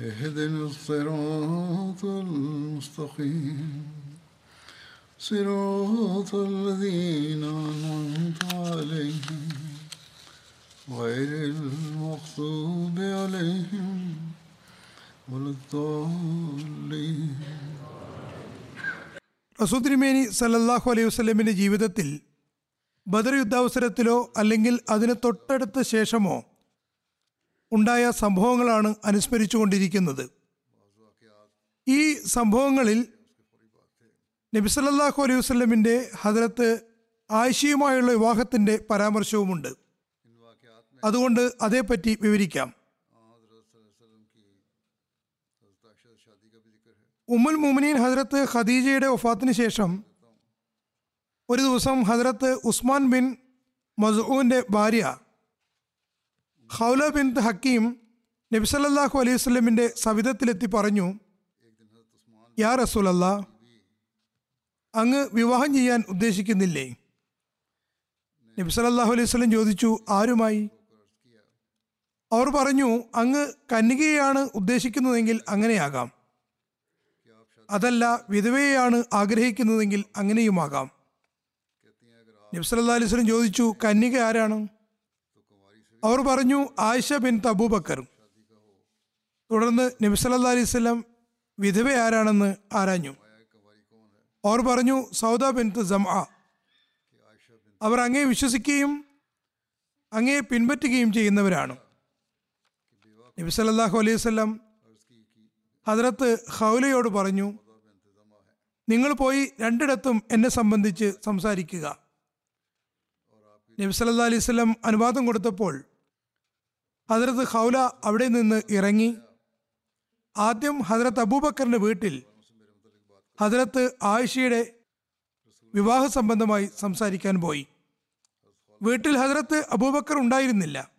اهدنا الصراط المستقيم صراط الذين أنعمت عليهم غير المغضوب عليهم ولا الضالين റസൂ തിരുമേനി സല്ലല്ലാഹു അലൈഹി വസ്ലമിന്റെ ജീവിതത്തിൽ ബദർ യുദ്ധാവസരത്തിലോ അല്ലെങ്കിൽ അതിന് തൊട്ടടുത്ത ശേഷമോ ഉണ്ടായ സംഭവങ്ങളാണ് അനുസ്മരിച്ചുകൊണ്ടിരിക്കുന്നത്. ഈ സംഭവങ്ങളിൽ നബി സല്ലല്ലാഹു അലൈഹി വസ്ലമിന്റെ ഹദരത്ത് ആയിഷയുമായുള്ള വിവാഹത്തിന്റെ പരാമർശവുമുണ്ട്. അതുകൊണ്ട് അതേപ്പറ്റി വിവരിക്കാം. ഉമ്മൽ മുമിനീൻ ഹജറത്ത് ഖദീജയുടെ വഫാത്തിന് ശേഷം ഒരു ദിവസം ഹജറത്ത് ഉസ്മാൻ ബിൻ മസൂന്റെ ഭാര്യ ഹൗല ബിൻ ഹക്കീം നബിസല്ലാഹു അലൈഹി വസ്ലമിന്റെ സവിധത്തിലെത്തി പറഞ്ഞു യാ റസൂലല്ല അങ്ങ് വിവാഹം ചെയ്യാൻ ഉദ്ദേശിക്കുന്നില്ലേ? നബി സല്ലല്ലാഹു അലൈഹി വസല്ലം ചോദിച്ചു ആരുമായി? അവർ പറഞ്ഞു അങ്ങ് കന്യകയാണ് ഉദ്ദേശിക്കുന്നതെങ്കിൽ അങ്ങനെയാകാം. അതല്ല വിധവയെയാണ് ആഗ്രഹിക്കുന്നതെങ്കിൽ അങ്ങനെയുമാകാം. നബി സല്ലല്ലാഹു അലൈഹി സ്വലം ചോദിച്ചു കന്യക ആരാണ്? അവർ പറഞ്ഞു ആയിഷ ബിൻ തബൂബക്കർ തുടർന്ന് നബി സല്ലല്ലാഹു അലൈഹി സ്വലം വിധവ ആരാണെന്ന് ആരാഞ്ഞു. അവർ പറഞ്ഞു സൗദ ബിൻ ജംഅ അവർ അങ്ങേ വിശ്വസിക്കുകയും അങ്ങേ പിൻപറ്റുകയും ചെയ്യുന്നവരാണ്. നബി സല്ലല്ലാഹു അലൈഹി വസല്ലം ഹദ്രത്ത് ഹൗലയോട് പറഞ്ഞു നിങ്ങൾ പോയി രണ്ടിടത്തും എന്നെ സംബന്ധിച്ച് സംസാരിക്കുക. നബി സല്ലാ അലൈഹി സ്വലം അനുവാദം കൊടുത്തപ്പോൾ ഹദ്രത്ത് ഹൗല അവിടെ നിന്ന് ഇറങ്ങി. ആദ്യം ഹദ്രത്ത് അബൂബക്കറിന്റെ വീട്ടിൽ ഹദ്രത്ത് ആയിഷയുടെ വിവാഹ സംബന്ധമായി സംസാരിക്കാൻ പോയി. വീട്ടിൽ ഹദ്രത്ത് അബൂബക്കർ ഉണ്ടായിരുന്നില്ല.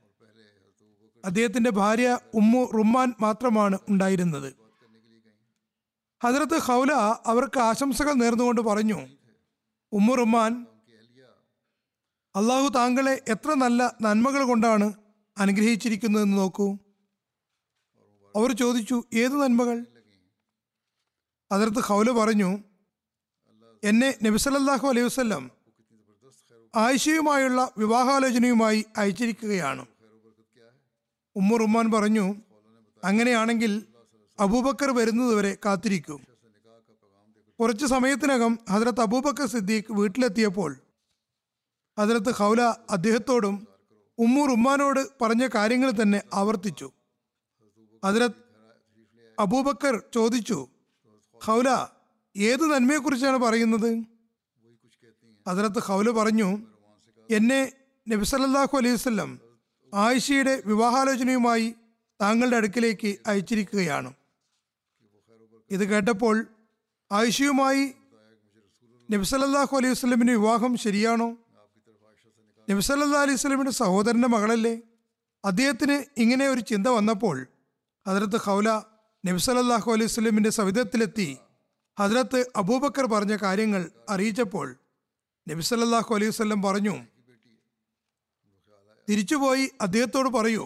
അദ്ദേഹത്തിന്റെ ഭാര്യ ഉമ്മു റുമ്മാൻ മാത്രമാണ് ഉണ്ടായിരുന്നത്. ഹദ്രത്ത് ഹൗല അവർക്ക് ആശംസകൾ നേർന്നുകൊണ്ട് പറഞ്ഞു ഉമ്മു റുമ്മാൻ അള്ളാഹു താങ്കളെ എത്ര നല്ല നന്മകൾ കൊണ്ടാണ് അനുഗ്രഹിച്ചിരിക്കുന്നതെന്ന് നോക്കൂ. അവർ ചോദിച്ചു ഏത് നന്മകൾ? അതിർത്ത് ഹൗല പറഞ്ഞു എന്നെ നബിസലല്ലാഹു അലൈഹി വസ്ലം ആയിഷയുമായുള്ള വിവാഹാലോചനയുമായി അയച്ചിരിക്കുകയാണ്. ഉമ്മർ ഉമ്മാൻ പറഞ്ഞു അങ്ങനെയാണെങ്കിൽ അബൂബക്കർ വരുന്നതുവരെ കാത്തിരിക്കും. കുറച്ചു സമയത്തിനകം ഹജറത്ത് അബൂബക്കർ സിദ്ദീഖ് വീട്ടിലെത്തിയപ്പോൾ ഹജറത്ത് ഹൗല അദ്ദേഹത്തോടും ഉമ്മൂർ ഉമ്മാനോട് പറഞ്ഞ കാര്യങ്ങൾ തന്നെ ആവർത്തിച്ചു. അതിലത്ത് അബൂബക്കർ ചോദിച്ചു ഹൗല ഏത് നന്മയെക്കുറിച്ചാണ് പറയുന്നത്? ഹജറത്ത് ഹൗല പറഞ്ഞു എന്നെ നബിസല്ലാഹു അലൈഹി വസ്ലം ആയിഷയുടെ വിവാഹാലോചനയുമായി താങ്കളുടെ അടുക്കിലേക്ക് അയച്ചിരിക്കുകയാണ്. ഇത് കേട്ടപ്പോൾ ആയിഷയുമായി നബിസല്ലാഹു അലൈഹി വസ്ലമിന്റെ വിവാഹം ശരിയാണോ? നബിസല്ലാ അലൈഹി സ്വലമിന്റെ സഹോദരന്റെ മകളല്ലേ? അദ്ദേഹത്തിന് ഇങ്ങനെ ഒരു ചിന്ത വന്നപ്പോൾ ഹജറത്ത് ഹൗല നബിസല്ലാഹു അലൈഹി സ്വലമിന്റെ സവിധത്തിലെത്തി. ഹജറത്ത് അബൂബക്കർ പറഞ്ഞ കാര്യങ്ങൾ അറിയിച്ചപ്പോൾ നബിസല്ലാഹു അലൈഹി സ്വല്ലം പറഞ്ഞു തിരിച്ചുപോയി അദ്ദേഹത്തോട് പറയൂ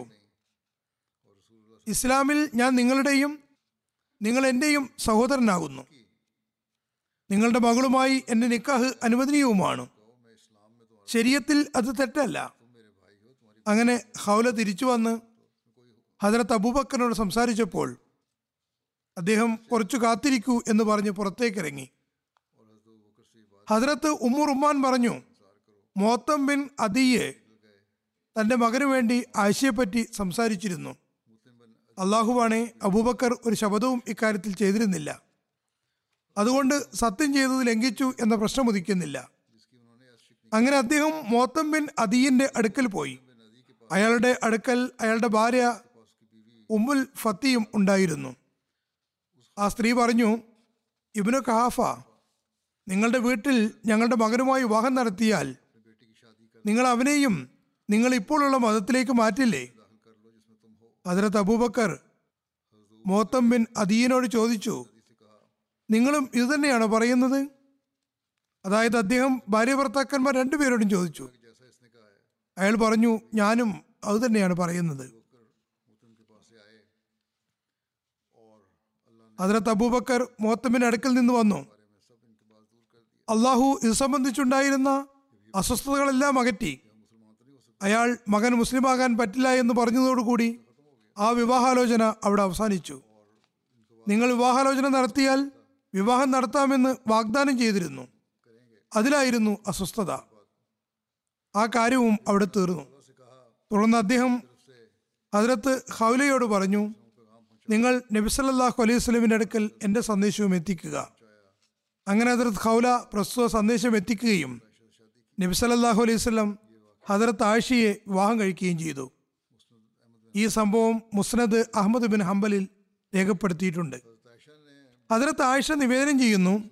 ഇസ്ലാമിൽ ഞാൻ നിങ്ങളുടെയും നിങ്ങൾ എന്റെയും സഹോദരനാകുന്നു. നിങ്ങളുടെ മകളുമായി എന്റെ നിക്കാഹ് അനുവദനീയവുമാണ്. ശരീരത്തിൽ അത് തെറ്റല്ല. അങ്ങനെ ഹൗല തിരിച്ചു വന്ന് ഹജറത്ത് അബൂബക്കറിനോട് സംസാരിച്ചപ്പോൾ അദ്ദേഹം കുറച്ചു കാത്തിരിക്കൂ എന്ന് പറഞ്ഞ് പുറത്തേക്കിറങ്ങി. ഹജറത്ത് ഉമ്മുർ ഉമ്മാൻ പറഞ്ഞു മോത്തം ബിൻ അദിയെ തന്റെ മകനു വേണ്ടി ആശയെപ്പറ്റി സംസാരിച്ചിരുന്നു. അള്ളാഹുവാണെ അബൂബക്കർ ഒരു ശബ്ദവും ഇക്കാര്യത്തിൽ ചെയ്തിരുന്നില്ല. അതുകൊണ്ട് സത്യം ചെയ്തത് ലംഘിച്ചു എന്ന പ്രശ്നം ഉദിക്കുന്നില്ല. അങ്ങനെ അദ്ദേഹം മോത്തം ബിൻ അദീന്റെ അടുക്കൽ പോയി. അയാളുടെ അടുക്കൽ അയാളുടെ ഭാര്യ ഉമ്മുൽ ഫത്തിയും ഉണ്ടായിരുന്നു. ആ സ്ത്രീ പറഞ്ഞു ഇബ്നു കഹാഫ നിങ്ങളുടെ വീട്ടിൽ ഞങ്ങളുടെ മകനുമായി വിവാഹം നടത്തിയാൽ നിങ്ങൾ അവനെയും നിങ്ങൾ ഇപ്പോഴുള്ള മതത്തിലേക്ക് മാറ്റില്ലേ? ഹജരത് അബൂബക്കർ മോത്തം ബിൻ അദീനോട് ചോദിച്ചു നിങ്ങളും ഇതുതന്നെയാണോ പറയുന്നത്? അതായത് അദ്ദേഹം ഭാര്യ ഭർത്താക്കന്മാർ രണ്ടുപേരോടും ചോദിച്ചു. അയാൾ പറഞ്ഞു ഞാനും അത് തന്നെയാണ് പറയുന്നത്. ഹജരത്ത് അബൂബക്കർ മോത്തമ്മിന്റെ അടുക്കൽ നിന്ന് വന്നു. അള്ളാഹു ഇത് സംബന്ധിച്ചുണ്ടായിരുന്ന അസ്വസ്ഥതകളെല്ലാം അകറ്റി. അയാൾ മകൻ മുസ്ലിമാകാൻ പറ്റില്ല എന്ന് പറഞ്ഞതോടുകൂടി ആ വിവാഹാലോചന അവിടെ അവസാനിച്ചു. നിങ്ങൾ വിവാഹാലോചന നടത്തിയാൽ വിവാഹം നടത്താമെന്ന് വാഗ്ദാനം ചെയ്തിരുന്നു. അതിലായിരുന്നു അസ്വസ്ഥത. ആ കാര്യവും അവിടെ തീർന്നു. തുടർന്ന് അദ്ദേഹം അതിലത്ത് ഹൗലയോട് പറഞ്ഞു നിങ്ങൾ നബിസല്ലാഹു അലൈഹി സ്വലമിന്റെ അടുക്കൽ എന്റെ സന്ദേശവും എത്തിക്കുക. അങ്ങനെ ഹദർത്ത് ഹൗല പ്രസ്തുത സന്ദേശം എത്തിക്കുകയും നബി സല്ലല്ലാഹു അലൈഹി സ്വലം ഹദർത്ത് ആഷിയെ വിവാഹം കഴിക്കുകയും ചെയ്തു. ഈ സംഭവം മുസ്നദ് അഹമ്മദ് ബിൻ ഹംബലിൽ രേഖപ്പെടുത്തിയിട്ടുണ്ട്. ഹദർത്ത് ആയിഷ നിവേദനം ചെയ്യുന്നു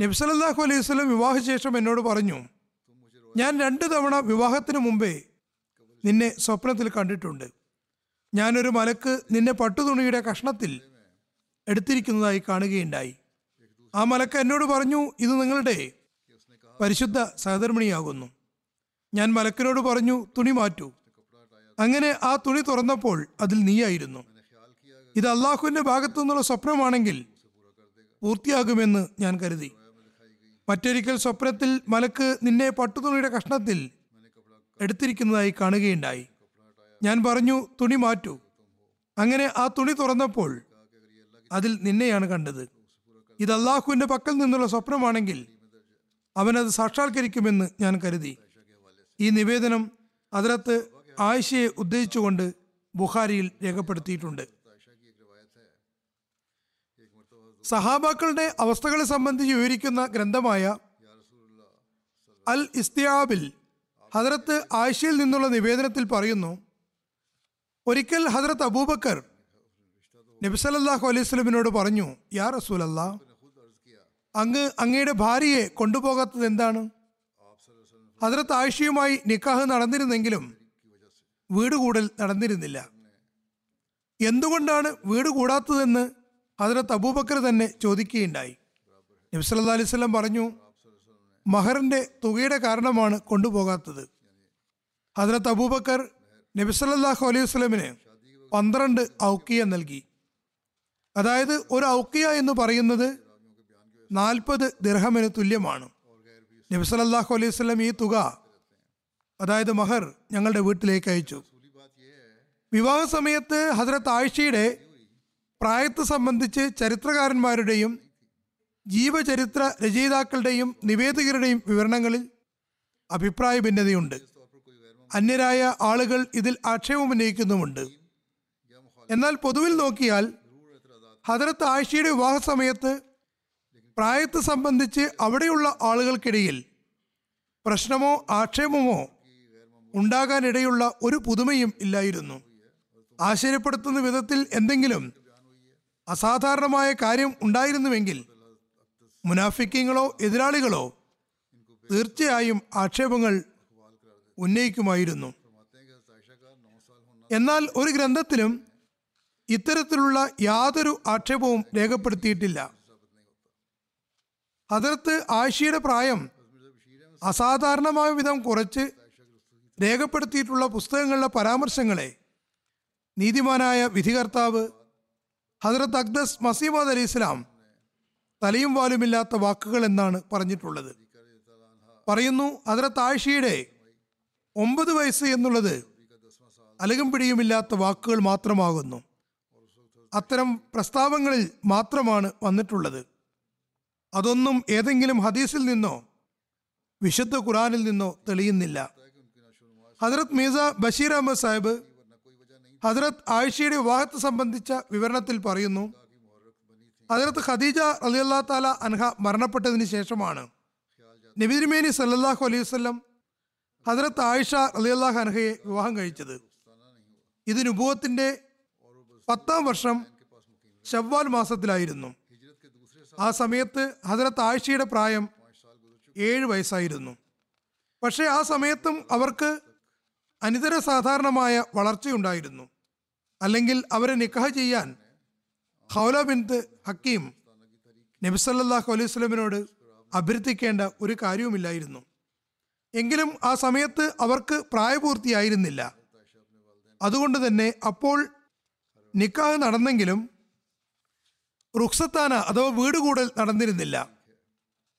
നബി സല്ലല്ലാഹു അലൈഹി വസല്ലം വിവാഹശേഷം എന്നോട് പറഞ്ഞു ഞാൻ രണ്ട് തവണ വിവാഹത്തിന് മുമ്പേ നിന്നെ സ്വപ്നത്തിൽ കണ്ടിട്ടുണ്ട്. ഞാനൊരു മലക്ക് നിന്നെ പട്ടുതുണിയുടെ കഷ്ണത്തിൽ എടുത്തിരിക്കുന്നതായി കാണുകയുണ്ടായി. ആ മലക്ക് എന്നോട് പറഞ്ഞു ഇത് നിങ്ങളുടെ പരിശുദ്ധ സഹധർമ്മിണിയാകുന്നു. ഞാൻ മലക്കിനോട് പറഞ്ഞു തുണി മാറ്റൂ. അങ്ങനെ ആ തുണി തുറന്നപ്പോൾ അതിൽ നീയായിരുന്നു. ഇത് അള്ളാഹുവിന്റെ ഭാഗത്തു നിന്നുള്ള സ്വപ്നമാണെങ്കിൽ പൂർത്തിയാകുമെന്ന് ഞാൻ കരുതി. മറ്റൊരിക്കൽ സ്വപ്നത്തിൽ മലക്ക് നിന്നെ പട്ടുതുണിയുടെ കഷ്ണത്തിൽ എടുത്തിരിക്കുന്നതായി കാണുകയുണ്ടായി. ഞാൻ പറഞ്ഞു തുണി മാറ്റൂ. അങ്ങനെ ആ തുണി തുറന്നപ്പോൾ അതിൽ നിന്നെയാണ് കണ്ടത്. ഇത് അള്ളാഹുവിന്റെ പക്കൽ നിന്നുള്ള സ്വപ്നമാണെങ്കിൽ അവനത് സാക്ഷാത്കരിക്കുമെന്ന് ഞാൻ കരുതി. ഈ നിവേദനം അതിലത്ത് ആയിഷയെ ഉദ്ദേശിച്ചുകൊണ്ട് ബുഹാരിയിൽ രേഖപ്പെടുത്തിയിട്ടുണ്ട്. സഹാബാക്കളുടെ അവസ്ഥകളെ സംബന്ധിച്ച് വിവരിക്കുന്ന ഗ്രന്ഥമായ അൽ ഇസ്തിയാബിൽ ഹജറത്ത് ആയിഷയിൽ നിന്നുള്ള നിവേദനത്തിൽ പറയുന്നു ഒരിക്കൽ ഹജറത്ത് അബൂബക്കർ നബിസലല്ലാഹു അലൈഹി സ്വലമിനോട് പറഞ്ഞു യാ റസൂലല്ലാ അങ്ങ് അങ്ങയുടെ ഭാര്യയെ കൊണ്ടുപോകാത്തത് എന്താണ്? ഹജറത്ത് ആയിഷയുമായി നിക്കാഹ് നടന്നിരുന്നെങ്കിലും വീട് കൂടൽ നടന്നിരുന്നില്ല. എന്തുകൊണ്ടാണ് വീട് കൂടാത്തതെന്ന് ഹജറത്ത് അബൂബക്കർ തന്നെ ചോദിക്കുകയുണ്ടായി. നബ്സല്ലാ അലൈഹി സ്വലം പറഞ്ഞു മഹറിന്റെ തുകയുടെ കാരണമാണ് കൊണ്ടുപോകാത്തത്. ഹജറത്ത് അബൂബക്കർ നബിസല്ലാഹു അലൈഹി വസ്ലമിന് പന്ത്രണ്ട് ഔക്കിയ നൽകി. അതായത് ഒരു ഔക്കിയ എന്ന് പറയുന്നത് നാൽപ്പത് ദിർഹമിന് തുല്യമാണ്. നബി സല്ലല്ലാഹു അലൈഹി വസല്ലം ഈ തുക അതായത് മഹർ ഞങ്ങളുടെ വീട്ടിലേക്ക് അയച്ചു. വിവാഹ സമയത്ത് ഹസരത്ത് ആയിഷയുടെ പ്രായത്തെ സംബന്ധിച്ച് ചരിത്രകാരന്മാരുടെയും ജീവചരിത്ര രചയിതാക്കളുടെയും നിവേദകരുടെയും വിവരണങ്ങളിൽ അഭിപ്രായ ഭിന്നതയുണ്ട്. അന്യരായ ആളുകൾ ഇതിൽ ആക്ഷേപം ഉന്നയിക്കുന്നുമുണ്ട്. എന്നാൽ പൊതുവിൽ നോക്കിയാൽ ഹദരത്ത് ആയിഷയുടെ വിവാഹ സമയത്ത് പ്രായത്തെ സംബന്ധിച്ച് അവിടെയുള്ള ആളുകൾക്കിടയിൽ പ്രശ്നമോ ആക്ഷേപമോ ഉണ്ടാകാനിടയുള്ള ഒരു പുതുമയും ഇല്ലായിരുന്നു. ആശ്ചര്യപ്പെടുത്തുന്ന വിധത്തിൽ എന്തെങ്കിലും അസാധാരണമായ കാര്യം ഉണ്ടായിരുന്നുവെങ്കിൽ മുനാഫിക്കങ്ങളോ എതിരാളികളോ തീർച്ചയായും ആക്ഷേപങ്ങൾ ഉന്നയിക്കുമായിരുന്നു. എന്നാൽ ഒരു ഗ്രന്ഥത്തിലും ഇത്തരത്തിലുള്ള യാതൊരു ആക്ഷേപവും രേഖപ്പെടുത്തിയിട്ടില്ല. അതിർത്ത് ആശിയുടെ പ്രായം അസാധാരണമായ വിധം കുറച്ച് രേഖപ്പെടുത്തിയിട്ടുള്ള പുസ്തകങ്ങളുടെ പരാമർശങ്ങളെ നീതിമാനായ വിധികർത്താവ് ഹജറത്ത് അക്ദസ് മസീമദ് അലി ഇസ്ലാം തലയും വാലുമില്ലാത്ത വാക്കുകൾ എന്നാണ് പറഞ്ഞിട്ടുള്ളത്. പറയുന്നു ഹജറത്ത് ആയിഷയുടെ ഒമ്പത് വയസ്സ് എന്നുള്ളത് അലകും പിടിയുമില്ലാത്ത വാക്കുകൾ മാത്രമാകുന്നു. അത്തരം പ്രസ്താവങ്ങളിൽ മാത്രമാണ് വന്നിട്ടുള്ളത്. അതൊന്നും ഏതെങ്കിലും ഹദീസിൽ നിന്നോ വിശുദ്ധ ഖുറാനിൽ നിന്നോ തെളിയുന്നില്ല. ഹജറത് മീസ ബഷീർ അഹമ്മദ് സാഹിബ് ഹജറത് ആയിഷയുടെ വിവാഹത്തെ സംബന്ധിച്ച വിവരണത്തിൽ പറയുന്നു ഹജറത്ത് ഖദീജ അലിയല്ലാ താല അൻഹ മരണപ്പെട്ടതിന് ശേഷമാണ്. നബി സല്ലാഹു അലൈഹി വസല്ലം ഹജറത്ത് ആയിഷ അലിയല്ലാഹ് അൻഹയെ വിവാഹം കഴിച്ചത്. ഇത് നുബുവത്തിന്റെ പത്താം വർഷം ഷവ്വാൽ മാസത്തിലായിരുന്നു. ആ സമയത്ത് ഹജറത്ത് ആയിഷയുടെ പ്രായം ഏഴ് വയസ്സായിരുന്നു. പക്ഷേ ആ സമയത്തും അവർക്ക് അനിതര സാധാരണമായ വളർച്ചയുണ്ടായിരുന്നു. അല്ലെങ്കിൽ അവരെ നിക്കാഹ് ചെയ്യാൻ ഹൗല ബിന്ത് ഹക്കീം നബിസല്ലാഹു അലൈഹി സ്വലമിനോട് അഭ്യർത്ഥിക്കേണ്ട ഒരു കാര്യവുമില്ലായിരുന്നു. എങ്കിലും ആ സമയത്ത് അവർക്ക് പ്രായപൂർത്തിയായിരുന്നില്ല. അതുകൊണ്ട് തന്നെ അപ്പോൾ നിക്കാഹ് നടന്നെങ്കിലും റുക്സത്താന അഥവാ വീട് കൂടൽ നടന്നിരുന്നില്ല.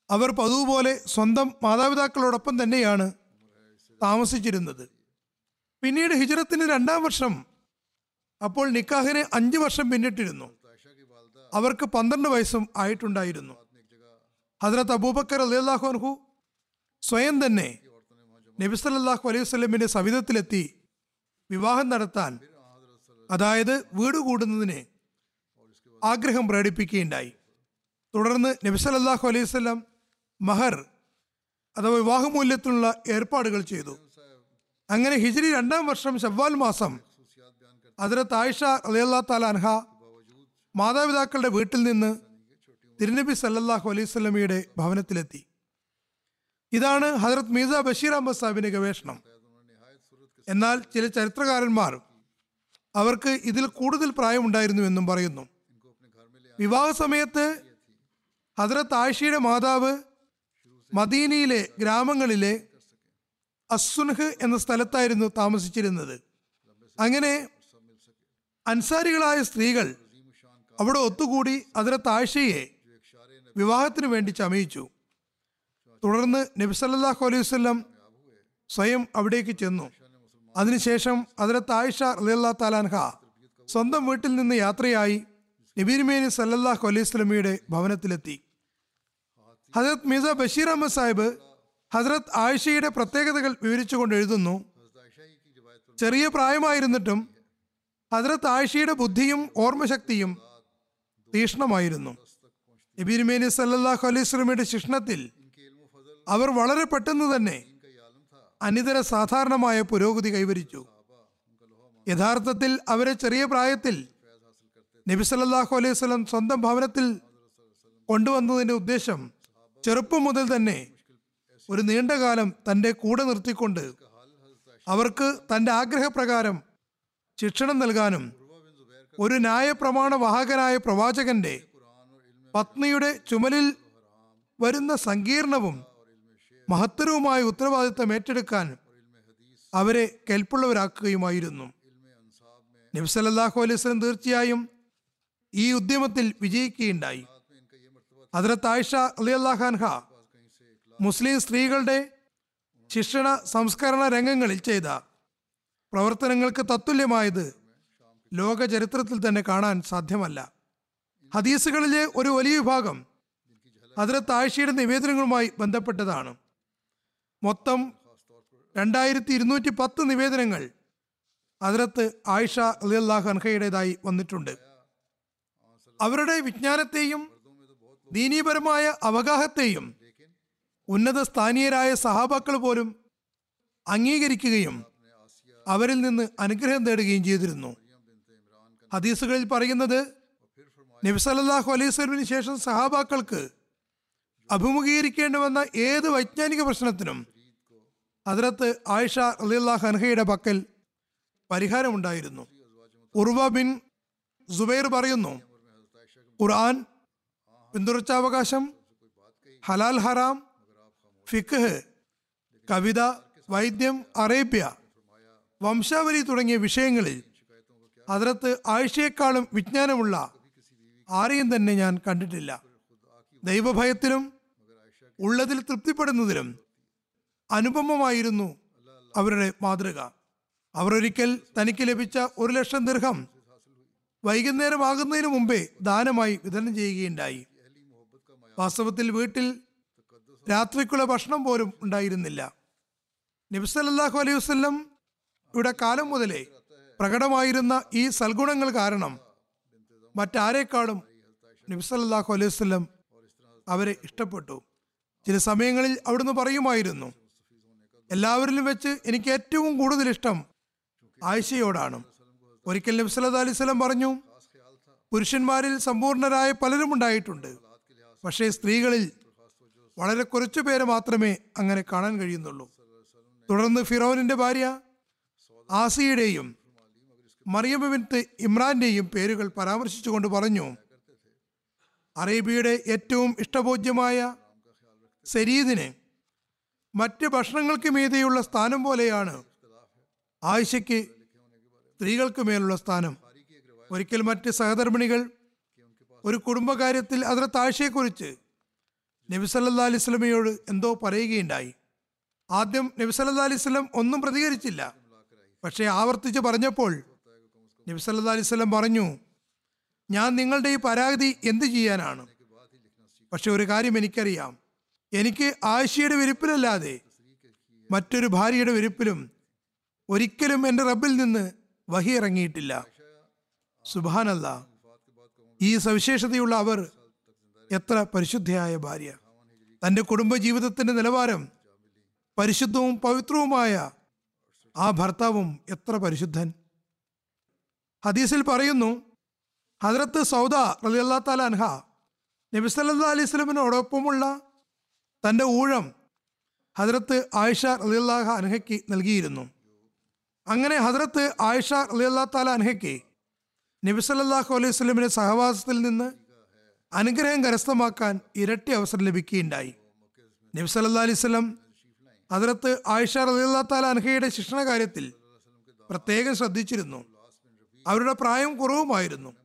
അവർ പതുപോലെ പോലെ സ്വന്തം മാതാപിതാക്കളോടൊപ്പം തന്നെയാണ് താമസിച്ചിരുന്നത്. പിന്നീട് ഹിജറത്തിന് രണ്ടാം വർഷം അപ്പോൾ നിക്കാഹിന് അഞ്ച് വർഷം പിന്നിട്ടിരുന്നു. അവർക്ക് പന്ത്രണ്ട് വയസ്സും ആയിട്ടുണ്ടായിരുന്നു. ഹജറത്ത് അബൂബക്കർ അലിയല്ലാഹു അൻഹു സ്വയം തന്നെ നബി സല്ലല്ലാഹു അലൈഹി സ്വലമിന്റെ സവിധത്തിലെത്തി വിവാഹം നടത്താൻ അതായത് വീട് കൂടുന്നതിന് ആഗ്രഹം പ്രകടിപ്പിക്കുകയുണ്ടായി. തുടർന്ന് നബി സല്ലല്ലാഹു അലൈഹി വസല്ലം മഹർ അഥവാ വിവാഹമൂല്യത്തിനുള്ള ഏർപ്പാടുകൾ ചെയ്തു. അങ്ങനെ ഹിജ്രി രണ്ടാം വർഷം ഷവ്വാൽ മാസം അതിരത്ത് ആയിഷ അലിയല്ലാ താല അൻഹ മാതാപിതാക്കളുടെ വീട്ടിൽ നിന്ന് തിരുനബി സല്ലാഹു അലൈവല്ലമിയുടെ ഭവനത്തിലെത്തി. ഇതാണ് ഹജറത് മീസ ബഷീർ അഹമ്മദ് സാഹിബിന്റെ ഗവേഷണം. എന്നാൽ ചില ചരിത്രകാരന്മാർ അവർക്ക് ഇതിൽ കൂടുതൽ പ്രായമുണ്ടായിരുന്നു എന്നും പറയുന്നു. വിവാഹ സമയത്ത് ഹജറത്ത് ആയിഷയുടെ മാതാവ് മദീനയിലെ ഗ്രാമങ്ങളിലെ അസുൻഹ് എന്ന സ്ഥലത്തായിരുന്നു താമസിച്ചിരുന്നത്. അങ്ങനെ അൻസാരികളായ സ്ത്രീകൾ അവിടെ ഒത്തുകൂടി അതിലെ താഴ്ചയെ വിവാഹത്തിന് വേണ്ടി ചമയിച്ചു. തുടർന്ന് നബി സല്ലല്ലാഹു അലൈഹി വസല്ലം സ്വയം അവിടേക്ക് ചെന്നു. അതിനുശേഷം അതിലെ ആയിഷ റളിയല്ലാഹു താലാൻഹ സ്വന്തം വീട്ടിൽ നിന്ന് യാത്രയായി നബീർമേനി സല്ലാഹു അലൈഹി സ്വലമിയുടെ ഭവനത്തിലെത്തി. ഹജരത് മീസ ബഷീർ അഹമ്മദ് സാഹിബ് ഹജറത് ആയിഷയുടെ പ്രത്യേകതകൾ വിവരിച്ചുകൊണ്ട് എഴുതുന്നു. ചെറിയ പ്രായമായിരുന്നിട്ടും ഹസ്രത് ആയിഷയുടെ ബുദ്ധിയും ഓർമ്മശക്തിയും തീഷ്ണമായിരുന്നു. നബിരുമേനി സല്ലാഹു അലൈഹി സ്വലമിയുടെ ശിക്ഷണത്തിൽ അവർ വളരെ പെട്ടെന്ന് തന്നെ അനിതര സാധാരണമായ പുരോഗതി കൈവരിച്ചു. യഥാർത്ഥത്തിൽ അവരെ ചെറിയ പ്രായത്തിൽ നബി സല്ലാഹു അലൈഹി സ്വലം സ്വന്തം ഭവനത്തിൽ കൊണ്ടുവന്നതിന്റെ ഉദ്ദേശം ചെറുപ്പം മുതൽ തന്നെ ഒരു നീണ്ടകാലം തന്റെ കൂടെ നിർത്തിക്കൊണ്ട് അവർക്ക് തന്റെ ആഗ്രഹപ്രകാരം ശിക്ഷണം നൽകാനും ഒരു ന്യായപ്രമാണ വാഹകനായ പ്രവാചകന്റെ പത്നിയുടെ ചുമലിൽ വരുന്ന സങ്കീർണവും മഹത്തരവുമായ ഉത്തരവാദിത്തം ഏറ്റെടുക്കാൻ അവരെ കെൽപ്പുള്ളവരാക്കുകയുമായിരുന്നു. നബ്സലല്ലാഹു അലൈഹി വസല്ലം തീർച്ചയായും ഈ ഉദ്യമത്തിൽ വിജയിക്കുകയുണ്ടായി. ഹദ്രത്ത് അലി അലിയല്ലാഹാൻഹ മുസ്ലിം സ്ത്രീകളുടെ ശിക്ഷണ സംസ്കരണ രംഗങ്ങളിൽ ചെയ്ത പ്രവർത്തനങ്ങൾക്ക് തത്തുല്യമായത് ലോക ചരിത്രത്തിൽ തന്നെ കാണാൻ സാധ്യമല്ല. ഹദീസുകളിലെ ഒരു വലിയ വിഭാഗം ഹദ്രത്ത് ആയിഷയുടെ നിവേദനങ്ങളുമായി ബന്ധപ്പെട്ടതാണ്. മൊത്തം രണ്ടായിരത്തി ഇരുന്നൂറ്റി പത്ത് നിവേദനങ്ങൾ അതിരത്ത് ആയിഷ അലിയല്ലാഹു അൻഹയുടേതായി വന്നിട്ടുണ്ട്. അവരുടെ വിജ്ഞാനത്തെയും ദീനീപരമായ അവഗാഹത്തെയും ഉന്നത സ്ഥാനീയരായ സഹാബാക്കൾ പോലും അംഗീകരിക്കുകയും അവരിൽ നിന്ന് അനുഗ്രഹം തേടുകയും ചെയ്തിരുന്നു. ഹദീസുകളിൽ പറയുന്നത് നബി സല്ലല്ലാഹു അലൈഹി സ്വലമിന് ശേഷം സഹാബാക്കൾക്ക് അഭിമുഖീകരിക്കേണ്ടി വന്ന ഏത് വൈജ്ഞാനിക പ്രശ്നത്തിനും അതിരത്ത് ആയിഷ അലിയല്ലാഹ് അൻഹയുടെ പക്കൽ പരിഹാരമുണ്ടായിരുന്നു. ഉർവ ബിൻ സുബൈർ പറയുന്നു ഖുർആൻ പിന്തുടർച്ചാവകാശം ഹലാൽ ഹറാം ഫിഖ് കവിത വൈദ്യം അറേബ്യ വംശാവലി തുടങ്ങിയ വിഷയങ്ങളിൽ അതിലത്ത് ആഴ്ചയേക്കാളും വിജ്ഞാനമുള്ള ആരെയും തന്നെ ഞാൻ കണ്ടിട്ടില്ല. ദൈവഭയത്തിലും ഉള്ളതിൽ തൃപ്തിപ്പെടുന്നതിലും അനുപമമായിരുന്നു അവരുടെ മാതൃക. അവർ ഒരിക്കൽ തനിക്ക് ലഭിച്ച ഒരു ലക്ഷം ദീർഘം വൈകുന്നേരമാകുന്നതിന് മുമ്പേ ദാനമായി വിതരണം ചെയ്യുകയുണ്ടായി. വാസ്തവത്തിൽ വീട്ടിൽ രാത്രിക്കുള്ള ഭക്ഷണം പോലും ഉണ്ടായിരുന്നില്ല. നബിസല്ലാഹു അലൈഹി വസ്ലം ഇവിടെ കാലം മുതലേ പ്രകടമായിരുന്ന ഈ സൽഗുണങ്ങൾ കാരണം മറ്റാരേക്കാളും നബിസല്ലാഹു അലൈഹി വസ്ലം അവരെ ഇഷ്ടപ്പെട്ടു. ചില സമയങ്ങളിൽ അവിടുന്ന് പറയുമായിരുന്നു എല്ലാവരിലും വെച്ച് എനിക്ക് ഏറ്റവും കൂടുതൽ ഇഷ്ടം ആയിഷയോടാണ്. ഒരിക്കൽ നബി സല്ലല്ലാഹു അലൈഹി സ്വലം പറഞ്ഞു പുരുഷന്മാരിൽ സമ്പൂർണരായ പലരും ഉണ്ടായിട്ടുണ്ട്. പക്ഷേ സ്ത്രീകളിൽ വളരെ കുറച്ചു പേരെ മാത്രമേ അങ്ങനെ കാണാൻ കഴിയുന്നുള്ളൂ. തുടർന്ന് ഫിറോനിന്റെ ഭാര്യ ആസിയുടെയും മറിയമ്മിൻത്ത് ഇമ്രാന്റെയും പേരുകൾ പരാമർശിച്ചുകൊണ്ട് പറഞ്ഞു അറേബ്യയുടെ ഏറ്റവും ഇഷ്ടഭോജ്യമായ സരീദിന് മറ്റ് ഭക്ഷണങ്ങൾക്ക് മീതെയുള്ള സ്ഥാനം പോലെയാണ് ആയിഷയ്ക്ക് സ്ത്രീകൾക്ക് മേലുള്ള സ്ഥാനം. ഒരിക്കൽ മറ്റ് സഹധർമ്മിണികൾ ഒരു കുടുംബകാര്യത്തിൽ അതിലെ താഴ്ചയെക്കുറിച്ച് നബി സല്ലാ അലൈഹി സ്വലമയോട് എന്തോ പറയുകയുണ്ടായി. ആദ്യം നബിസല്ലാ അലൈഹി സ്വലം ഒന്നും പ്രതികരിച്ചില്ല. പക്ഷേ ആവർത്തിച്ച് പറഞ്ഞപ്പോൾ നബിസല്ലാ അലൈഹി സ്വലം പറഞ്ഞു ഞാൻ നിങ്ങളുടെ ഈ പരാതി എന്തു ചെയ്യാനാണ്? പക്ഷെ ഒരു കാര്യം എനിക്കറിയാം. എനിക്ക് ആയിഷയുടെ വിരിപ്പിലല്ലാതെ മറ്റൊരു ഭാര്യയുടെ വിരിപ്പിലും ഒരിക്കലും എന്റെ റബ്ബിൽ നിന്ന് വഹി ഇറങ്ങിയിട്ടില്ല. സുബാനല്ല ഈ സവിശേഷതയുള്ള അവർ എത്ര പരിശുദ്ധയായ ഭാര്യ. തന്റെ കുടുംബജീവിതത്തിന്റെ നിലവാരം പരിശുദ്ധവും പവിത്രവുമായ ആ ഭർത്താവും എത്ര പരിശുദ്ധൻ. ഹദീസിൽ പറയുന്നു ഹദ്രത്ത് സൗദ റലിയല്ലാ താല അൻഹ നബി സല്ലാ അലൈഹി സ്വലമിനോടൊപ്പമുള്ള തന്റെ ഊഴം ഹദ്രത്ത് ആയിഷ റലിയല്ലാഹ അൻഹയ്ക്ക് നൽകിയിരുന്നു. അങ്ങനെ ഹദ്രത്ത് ആയിഷ റലിയല്ലാ താല അൻഹയ്ക്ക് നബി സല്ലല്ലാഹു അലൈഹി സ്വലമിന്റെ സഹവാസത്തിൽ നിന്ന് അനുഗ്രഹം കരസ്ഥമാക്കാൻ ഇരട്ടി അവസരം ലഭിക്കുകയുണ്ടായി. നബി സല്ലാ അലൈഹി സ്വലം ഹദ്രത്ത് ആയിഷ റലിയല്ലാ താല അൻഹയുടെ ശിക്ഷണ കാര്യത്തിൽ പ്രത്യേകം ശ്രദ്ധിച്ചിരുന്നു. അവരുടെ പ്രായം കുറവുമായിരുന്നു.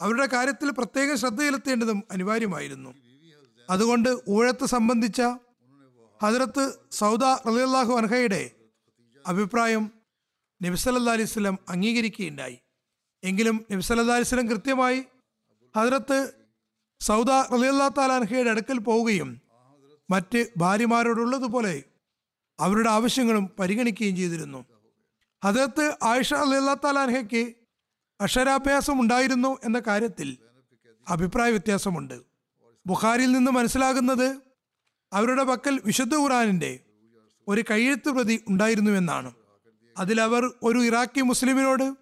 അവരുടെ കാര്യത്തിൽ പ്രത്യേകം ശ്രദ്ധ ചെലുത്തേണ്ടതും അനിവാര്യമായിരുന്നു. അതുകൊണ്ട് ഊഴത്ത് സംബന്ധിച്ച ഹജറത്ത് സൗദ റലിയല്ലാഹു അൻഹയുടെ അഭിപ്രായം നബിസല്ലാ അലൈഹി അംഗീകരിക്കുകയുണ്ടായി. എങ്കിലും നബിസല്ലാ അലൈഹി കൃത്യമായി ഹജറത്ത് സൗദ റലിയല്ലാ താലാൻഹയുടെ അടുക്കൽ പോവുകയും മറ്റ് ഭാര്യമാരോടുള്ളതുപോലെ അവരുടെ ആവശ്യങ്ങളും പരിഗണിക്കുകയും ചെയ്തിരുന്നു. അദ്ദേഹത്ത് ആയിഷ അലിയല്ലാ താലാൻഹയ്ക്ക് അക്ഷരാഭ്യാസം ഉണ്ടായിരുന്നു എന്ന കാര്യത്തിൽ അഭിപ്രായ വ്യത്യാസമുണ്ട്. ബുഖാരിയിൽ നിന്ന് മനസ്സിലാകുന്നത് അവരുടെ പക്കൽ വിശുദ്ധ ഖുറാനിന്റെ ഒരു കയ്യെഴുത്ത് പ്രതി ഉണ്ടായിരുന്നുവെന്നാണ് അതിലവർ ഒരു ഇറാഖി മുസ്ലിമിനോട്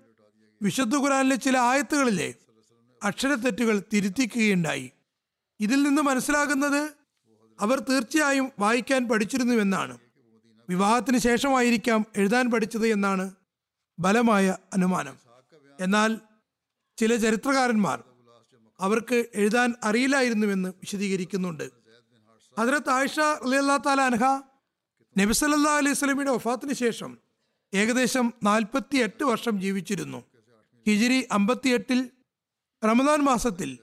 വിശുദ്ധ ഖുറാനിലെ ചില ആയത്തുകളിലെ അക്ഷരത്തെറ്റുകൾ തിരുത്തിക്കുകയുണ്ടായി. ഇതിൽ നിന്ന് മനസ്സിലാകുന്നത് അവർ തീർച്ചയായും വായിക്കാൻ പഠിച്ചിരുന്നുവെന്നാണ്. വിവാഹത്തിന് ശേഷമായിരിക്കാം എഴുതാൻ പഠിച്ചത് എന്നാണ് ബലമായ അനുമാനം. എന്നാൽ ചില ചരിത്രകാരന്മാർ അവർക്ക് എഴുതാൻ അറിയില്ലായിരുന്നുവെന്ന് വിശദീകരിക്കുന്നുണ്ട്. ഹജറത്ത് ആയിഷ അലിയല്ലാ താല അൻഹ നബി സല്ലാ അലൈഹി സ്വലമിയുടെ വഫാത്തിന് ശേഷം ഏകദേശം നാൽപ്പത്തി എട്ട് വർഷം ജീവിച്ചിരുന്നു. ഹിജിരി അമ്പത്തിയെട്ടിൽ റമദാൻ മാസത്തിൽ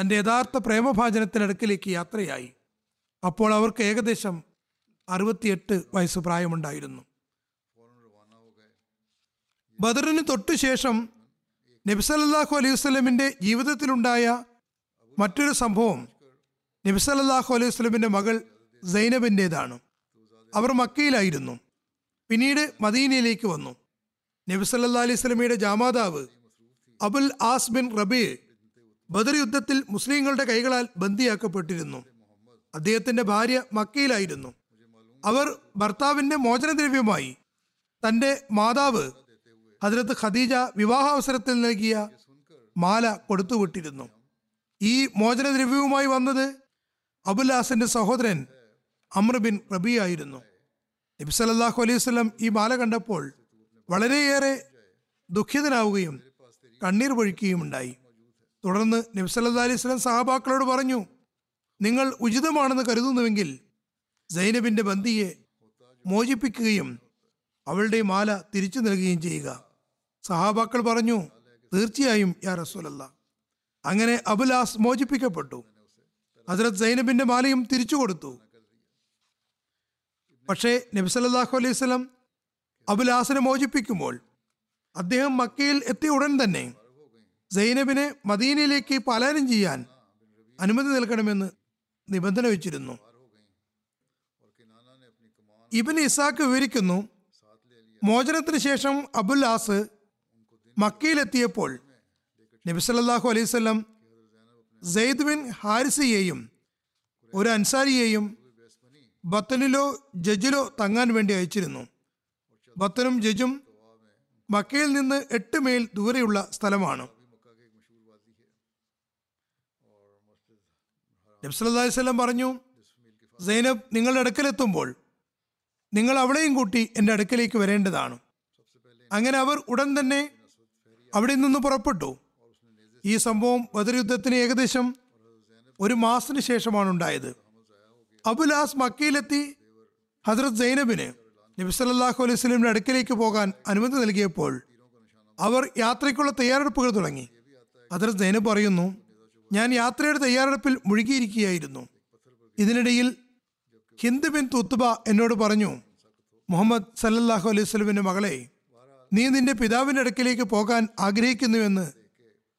തന്റെ യഥാർത്ഥ പ്രേമഭാചനത്തിനടുക്കിലേക്ക് യാത്രയായി. അപ്പോൾ അവർക്ക് ഏകദേശം അറുപത്തിയെട്ട് വയസ്സ് പ്രായമുണ്ടായിരുന്നു. ബദറിന് തൊട്ടു ശേഷം നബിസല്ലാഹു അലൈഹി വസ്ലമിന്റെ ജീവിതത്തിലുണ്ടായ മറ്റൊരു സംഭവം നബിസലല്ലാഹു അലൈഹി വസ്ലമിന്റെ മകൾ സൈനബിന്റേതാണ്. അവർ മക്കയിലായിരുന്നു. പിന്നീട് മദീനയിലേക്ക് വന്നു. നബിസല്ലാ അലൈഹി സ്വലമിയുടെ ജാമാതാവ് Abul As bin Rabi Badr യുദ്ധത്തിൽ മുസ്ലിങ്ങളുടെ കൈകളാൽ ബന്ദിയാക്കപ്പെട്ടിരുന്നു. അദ്ദേഹത്തിന്റെ ഭാര്യ മക്കയിലായിരുന്നു. അവർ ഭർത്താവിന്റെ മോചനദ്രവ്യമായി തന്റെ മാതാവ് ഹജരത്ത് ഖദീജ വിവാഹാവസരത്തിൽ നൽകിയ മാല കൊടുത്തുവിട്ടിരുന്നു. ഈ മോചനദ്രവ്യവുമായി വന്നത് അബുല്ലാസിന്റെ സഹോദരൻ അമ്ര ബിൻ റബി ആയിരുന്നു. നബി സല്ലല്ലാഹു അലൈഹി വസല്ലം ഈ മാല കണ്ടപ്പോൾ വളരെയേറെ ദുഃഖിതനാവുകയും കണ്ണീർ പൊഴിക്കുകയും ഉണ്ടായി തുടർന്ന് നബി സല്ലല്ലാഹു അലൈഹി സഹാബാക്കളോട് പറഞ്ഞു നിങ്ങൾ ഉചിതമാണെന്ന് കരുതുന്നുവെങ്കിൽ സൈനബിന്റെ ബന്ധിയെ മോചിപ്പിക്കുകയും അവളുടെ മാല തിരിച്ചു നൽകുകയും ചെയ്യുക. സഹാബാക്കൾ പറഞ്ഞു തീർച്ചയായും യാ റസൂലല്ല. അങ്ങനെ അബുലാസ് മോചിപ്പിക്കപ്പെട്ടു. ഹസരത് സൈനബിന്റെ മാലയും തിരിച്ചു കൊടുത്തു. പക്ഷേ നബി അലൈഹി വസല്ലം അബുലാസിനെ മോചിപ്പിക്കുമ്പോൾ അദ്ദേഹം മക്കയിൽ എത്തിയ ഉടൻ തന്നെ സൈനബിനെ മദീനയിലേക്ക് പലായനം ചെയ്യാൻ അനുമതി നൽകണമെന്ന് നിബന്ധന വെച്ചിരുന്നു. ഇബിൻ ഇസാക്ക് വിവരിക്കുന്നു മോചനത്തിന് ശേഷം അബുല്ലാസ് മക്കയിലെത്തിയപ്പോൾ നബിസല്ലാഹു അലൈവല്ലം സെയ്ദ് ബിൻ ഹാരിസിയെയും ഒരു അൻസാരിയെയും ബത്തനിലോ ജജിലോ തങ്ങാൻ വേണ്ടി അയച്ചിരുന്നു. ബത്തനും ജജും മക്കയിൽ നിന്ന് എട്ട് മൈൽ ദൂരെയുള്ള സ്ഥലമാണ്. നബ്സല്ലാസ്ലം പറഞ്ഞു സൈനബ് നിങ്ങളുടെ അടുക്കലെത്തുമ്പോൾ നിങ്ങൾ അവളെയും കൂട്ടി എന്റെ അടുക്കലേക്ക് വരേണ്ടതാണ്. അങ്ങനെ അവർ ഉടൻ തന്നെ അവിടെ നിന്ന് പുറപ്പെട്ടു. ഈ സംഭവം ബദർ യുദ്ധത്തിന് ഏകദേശം ഒരു മാസത്തിന് ശേഷമാണ് ഉണ്ടായത്. അബുലാസ് മക്കയിലെത്തി ഹസ്രത് സൈനബിന് നബി സല്ലല്ലാഹു അലൈഹി വസല്ലമയുടെ അടുക്കലേക്ക് പോകാൻ അനുമതി നൽകിയപ്പോൾ അവർ യാത്രയ്ക്കുള്ള തയ്യാറെടുപ്പുകൾ തുടങ്ങി. അതിൽ സൈനബ് പറയുന്നു ഞാൻ യാത്രയുടെ തയ്യാറെടുപ്പിൽ മുഴുകിയിരിക്കുകയായിരുന്നു. ഇതിനിടയിൽ ഹിന്ദ് ബിൻ തുത്തുബ എന്നോട് പറഞ്ഞു മുഹമ്മദ് സല്ലല്ലാഹു അലൈഹി സ്വലമിന്റെ മകളെ നീ നിന്റെ പിതാവിന്റെ അടുക്കലേക്ക് പോകാൻ ആഗ്രഹിക്കുന്നുവെന്ന്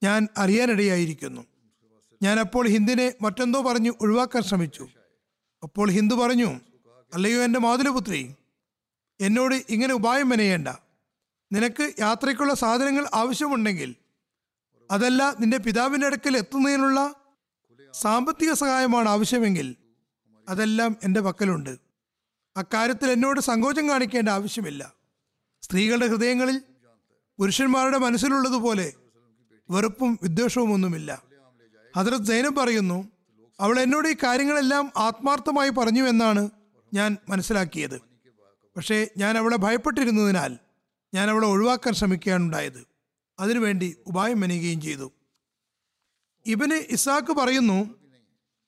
ഞാൻ അറിയാനിടയായിരിക്കുന്നു. ഞാൻ അപ്പോൾ ഹിന്ദിനെ മറ്റെന്തോ പറഞ്ഞു ഒഴിവാക്കാൻ ശ്രമിച്ചു. അപ്പോൾ ഹിന്ദു പറഞ്ഞു അല്ലയോ എന്റെ മാതുലപുത്രി എന്നോട് ഇങ്ങനെ ഉപായം മെനയേണ്ട. നിനക്ക് യാത്രയ്ക്കുള്ള സാധനങ്ങൾ ആവശ്യമുണ്ടെങ്കിൽ അതല്ല നിന്റെ പിതാവിന്റെ അടുക്കൽ എത്തുന്നതിനുള്ള സാമ്പത്തിക സഹായമാണ് ആവശ്യമെങ്കിൽ അതെല്ലാം എന്റെ പക്കലുണ്ട്. അക്കാര്യത്തിൽ എന്നോട് സങ്കോചം കാണിക്കേണ്ട ആവശ്യമില്ല. സ്ത്രീകളുടെ ഹൃദയങ്ങളിൽ പുരുഷന്മാരുടെ മനസ്സിലുള്ളതുപോലെ വെറുപ്പും വിദ്വേഷവും ഒന്നുമില്ല. ഹജറത് സൈനബ് പറയുന്നു അവൾ എന്നോട് ഈ കാര്യങ്ങളെല്ലാം ആത്മാർത്ഥമായി പറഞ്ഞു എന്നാണ് ഞാൻ മനസ്സിലാക്കിയത്. പക്ഷേ ഞാൻ അവളെ ഭയപ്പെട്ടിരുന്നതിനാൽ ഞാൻ അവളെ ഒഴിവാക്കാൻ ശ്രമിക്കുകയാണുണ്ടായത്. അതിനുവേണ്ടി ഉപായം മെനയുകയും ചെയ്തു. ഇബന് ഇസാക്ക് പറയുന്നു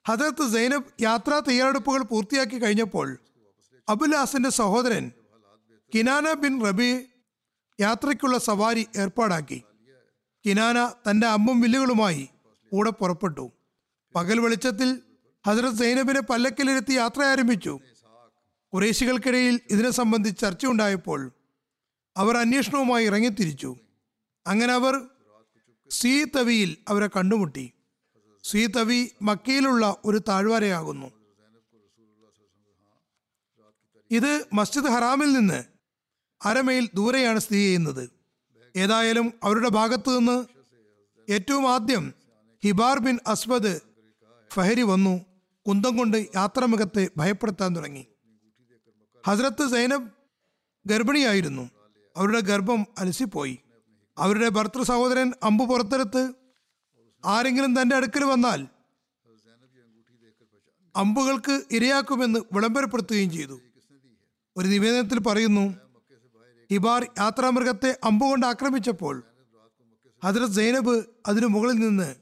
ഹജറത്ത് സൈനബ് യാത്രാ തയ്യാറെടുപ്പുകൾ പൂർത്തിയാക്കി കഴിഞ്ഞപ്പോൾ അബുലാസിന്റെ സഹോദരൻ കിനാന ബിൻ റബി യാത്രയ്ക്കുള്ള സവാരി ഏർപ്പാടാക്കി. കിനാന തന്റെ അമ്മും വില്ലുകളുമായി കൂടെ പുറപ്പെട്ടു. പകൽ വെളിച്ചത്തിൽ ഹസരത് സൈനബിനെ പല്ലക്കിലിരുത്തി യാത്ര ആരംഭിച്ചു. കുറേശികൾക്കിടയിൽ ഇതിനെ സംബന്ധിച്ച് ചർച്ച ചർച്ചയുണ്ടായപ്പോൾ അവർ അന്വേഷണവുമായി ഇറങ്ങിത്തിരിച്ചു. അങ്ങനെ അവർ സീ തവിയിൽ അവരെ കണ്ടുമുട്ടി. സീ തവി മക്കയിലുള്ള ഒരു താഴ്വരയാകുന്നു. ഇത് മസ്ജിദ് ഹറാമിൽ നിന്ന് അരമയിൽ ദൂരെയാണ് സ്ഥിതി ചെയ്യുന്നത്. ഏതായാലും അവരുടെ ഭാഗത്തു നിന്ന് ഏറ്റവും ആദ്യം ഹിബാർ ബിൻ അസ്ബദ് ഫഹരി വന്നു. കുന്തം കൊണ്ട് യാത്രാമുഖത്തെ ഭയപ്പെടുത്താൻ തുടങ്ങി. ഹസ്രത്ത് സൈനബ് ഗർഭിണിയായിരുന്നു. അവരുടെ ഗർഭം അലസിപ്പോയി. അവരുടെ ഭർത്തൃ സഹോദരൻ അമ്പ് പുറത്തെടുത്ത് ആരെങ്കിലും തന്റെ അടുക്കൽ വന്നാൽ അമ്പുകൾക്ക് ഇരയാക്കുമെന്ന് വിളംബരപ്പെടുത്തുകയും ചെയ്തു. ഒരു നിവേദനത്തിൽ പറയുന്നു ഹിബാർ യാത്രാമൃഗത്തെ അമ്പുകൊണ്ട് ആക്രമിച്ചപ്പോൾ ഹജറത് സൈനബ് അതിനു മുകളിൽ നിന്ന്